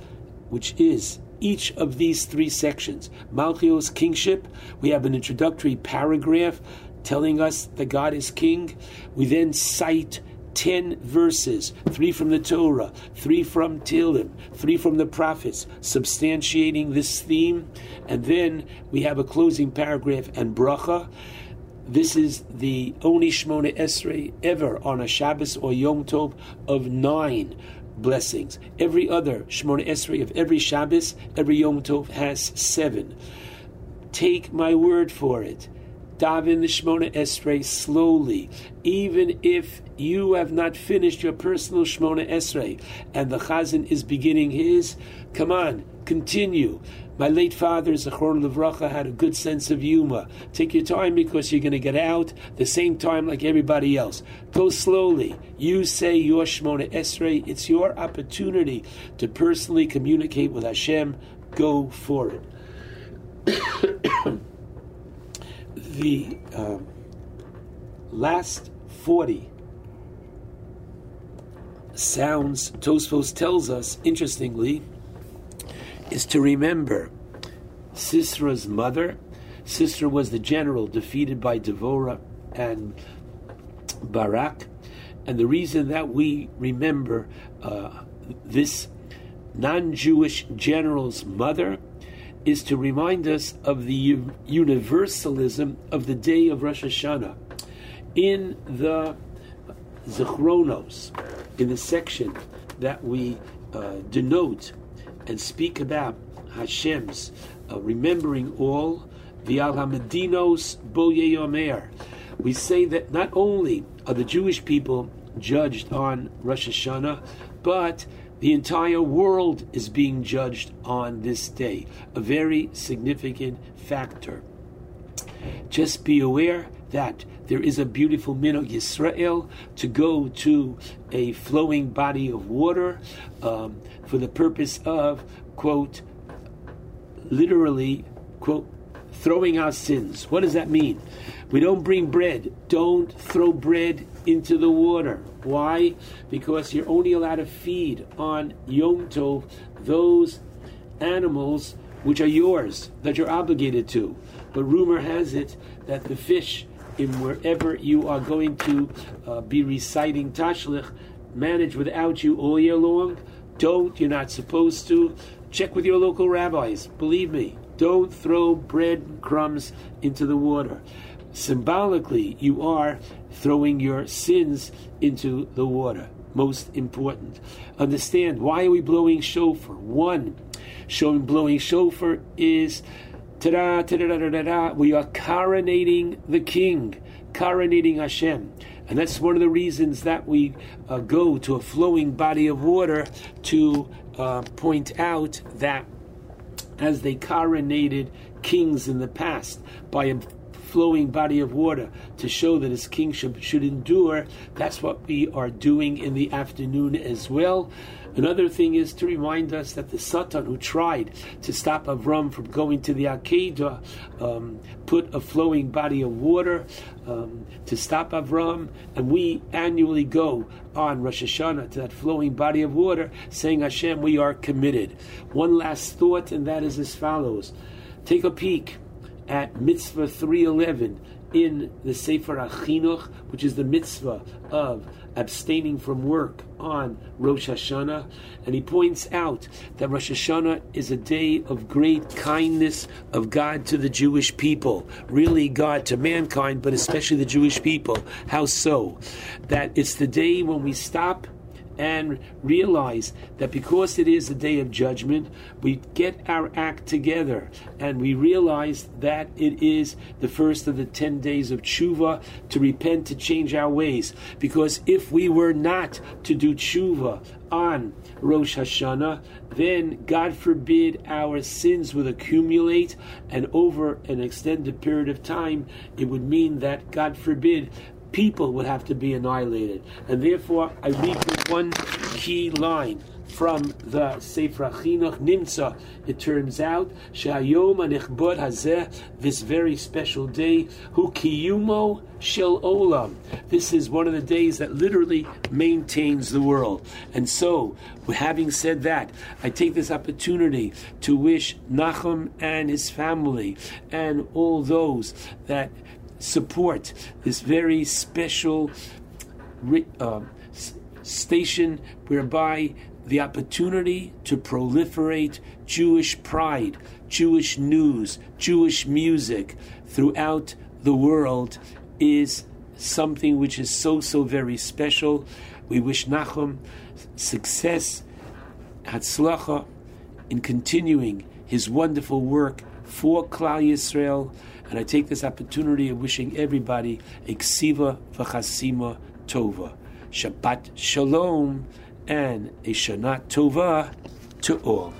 which is each of these three sections. Malchios, kingship, we have an introductory paragraph telling us that God is king. We then cite 10 verses, three from the Torah, three from Tehillim, three from the prophets, substantiating this theme. And then we have a closing paragraph and bracha. This is the only Shmona Esrei ever on a Shabbos or Yom Tov of nine blessings. Every other Shmona Esrei of every Shabbos, every Yom Tov has seven. Take my word for it daven the Shmona Esrei slowly, even if you have not finished your personal Shmona Esrei and the Chazan is beginning his. Come on, continue. My late father, Zachron Levracha, had a good sense of humor. Take your time because you're going to get out the same time like everybody else. Go slowly. You say your Shmona Esrei. It's your opportunity to personally communicate with Hashem. Go for it. the um, last 40 sounds, Tosfos tells us, interestingly, is to remember Sisra's mother. Sisra was the general defeated by Devorah and Barak. And the reason that we remember uh, this non Jewish general's mother is to remind us of the universalism of the day of Rosh Hashanah. In the Zechronos, in the section that we uh, denote and speak about Hashem's uh, remembering all, Vial HaMedinos Bo Yeyomer, we say that not only are the Jewish people judged on Rosh Hashanah, but the entire world is being judged on this day, a very significant factor. Just be aware that there is a beautiful minog Yisrael to go to a flowing body of water um, for the purpose of, quote, literally, quote, throwing our sins. What does that mean? We don't bring bread. Don't throw bread into the water. Why? Because you're only allowed to feed on Yom Tov those animals which are yours, that you're obligated to. But rumor has it that the fish in wherever you are going to uh, be reciting Tashlich manage without you all year long. Don't, you're not supposed to. Check with your local rabbis. Believe me, don't throw bread crumbs into the water. Symbolically, you are throwing your sins into the water. Most important. Understand why are we blowing shofar? One, showing blowing shofar is ta-da, ta-da, da, da, da, we are coronating the king, coronating Hashem. And that's one of the reasons that we uh, go to a flowing body of water to uh, point out that as they coronated kings in the past by flowing body of water to show that his kingship should endure. That's what we are doing in the afternoon as well. Another thing is to remind us that the Satan who tried to stop Avram from going to the Akedah um, put a flowing body of water um, to stop Avram, and we annually go on Rosh Hashanah to that flowing body of water, saying, Hashem, we are committed. One last thought, and that is as follows. Take a peek at Mitzvah 311 in the Sefer HaChinuch, which is the mitzvah of abstaining from work on Rosh Hashanah. And he points out that Rosh Hashanah is a day of great kindness of God to the Jewish people. Really, God to mankind, but especially the Jewish people. How so? That it's the day when we stop and realize that because it is a day of judgment, we get our act together and we realize that it is the first of the 10 days of tshuva to repent, to change our ways. Because if we were not to do tshuva on Rosh Hashanah, then God forbid our sins would accumulate, and over an extended period of time, it would mean that God forbid people would have to be annihilated. And therefore, I read one key line from the Sefer Chinuch Nimtza. It turns out, Shayom Anichbod Hazeh, this very special day, Hu Kiyumo Shel Olam. This is one of the days that literally maintains the world. And so, having said that, I take this opportunity to wish Nachum and his family and all those that support this very special uh, station whereby the opportunity to proliferate Jewish pride, Jewish news, Jewish music throughout the world is something which is so, so very special. We wish Nachum success, Hatzlacha, in continuing his wonderful work for Klal Yisrael. And I take this opportunity of wishing everybody a ksiva v'chasima tova, Shabbat shalom, and a shana tova to all.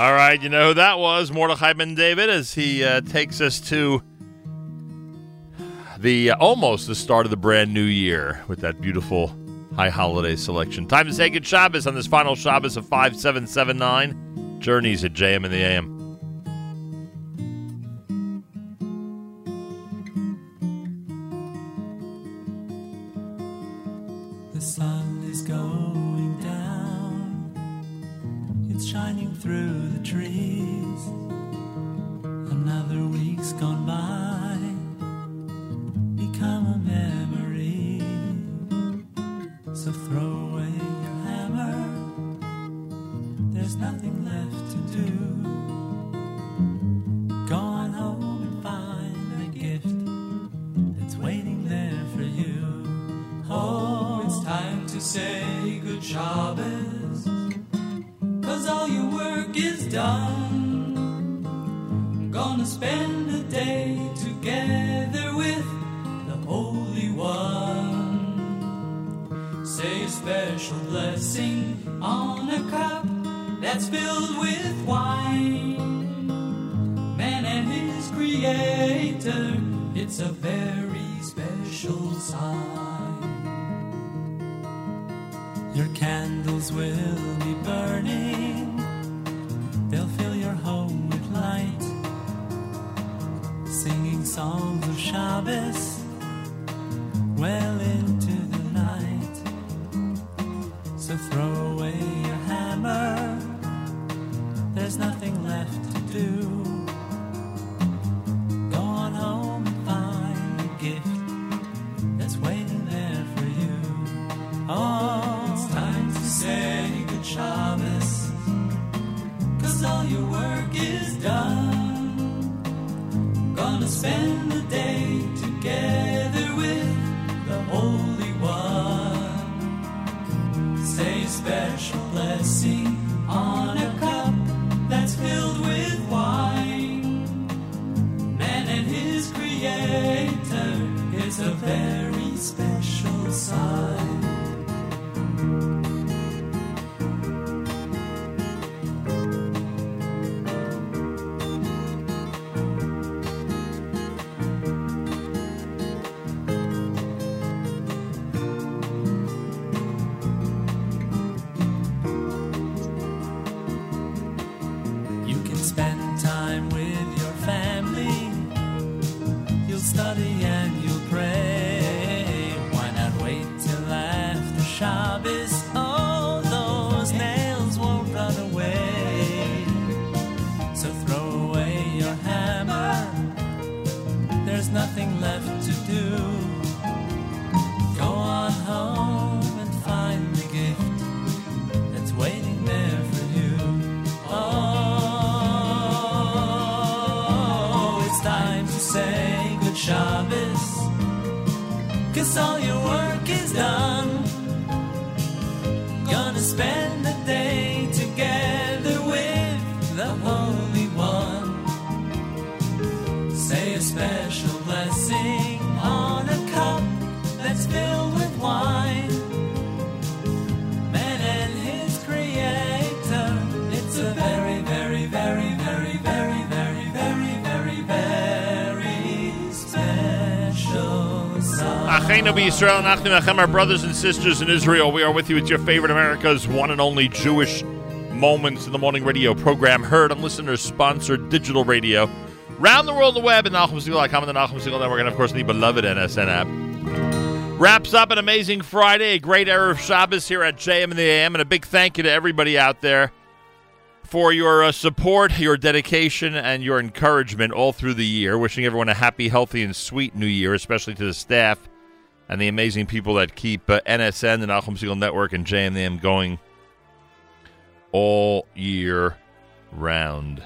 all right, you know who that was, Mordechai Ben David, as he uh, takes us to the uh, almost the start of the brand new year with that beautiful high holiday selection. Time to say good Shabbos on this final Shabbos of 5779. Journeys at JM in the AM. Sign. Nachnu Achem, our brothers and sisters in Israel. We are with you with your favorite America's one and only Jewish Moments in the Morning radio program, heard on listeners-sponsored digital radio. Round the world on the web at NachumSegal.com and the Nachum Segal Network, and of course the beloved NSN app. Wraps up an amazing Friday, a great era of Shabbos here at JM in the AM, and a big thank you to everybody out there for your uh, support, your dedication, and your encouragement all through the year. Wishing everyone a happy, healthy, and sweet new year, especially to the staff and the amazing people that keep uh, NSN, the Nachum Segal Network, and JMM going all year round.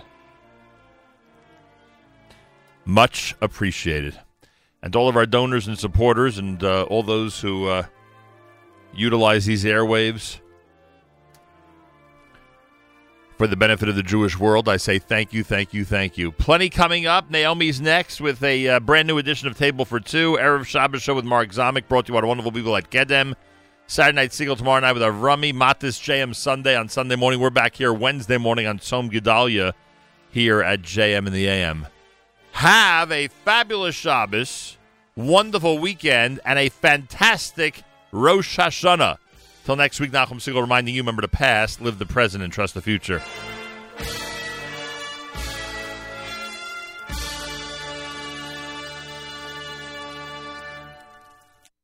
Much appreciated. And all of our donors and supporters and uh, all those who uh, utilize these airwaves for the benefit of the Jewish world, I say thank you, thank you, thank you. Plenty coming up. Naomi's next with a uh, brand new edition of Table for Two. Erev Shabbos show with Mark Zomick, brought to you by wonderful people at Gedem. Saturday night single tomorrow night with our Rummy Matis JM Sunday on Sunday morning. We're back here Wednesday morning on Tzom Gedalia here at JM in the AM. Have a fabulous Shabbos, wonderful weekend, and a fantastic Rosh Hashanah. Till next week, Nachum Segal reminding you remember the past, live the present, and trust the future.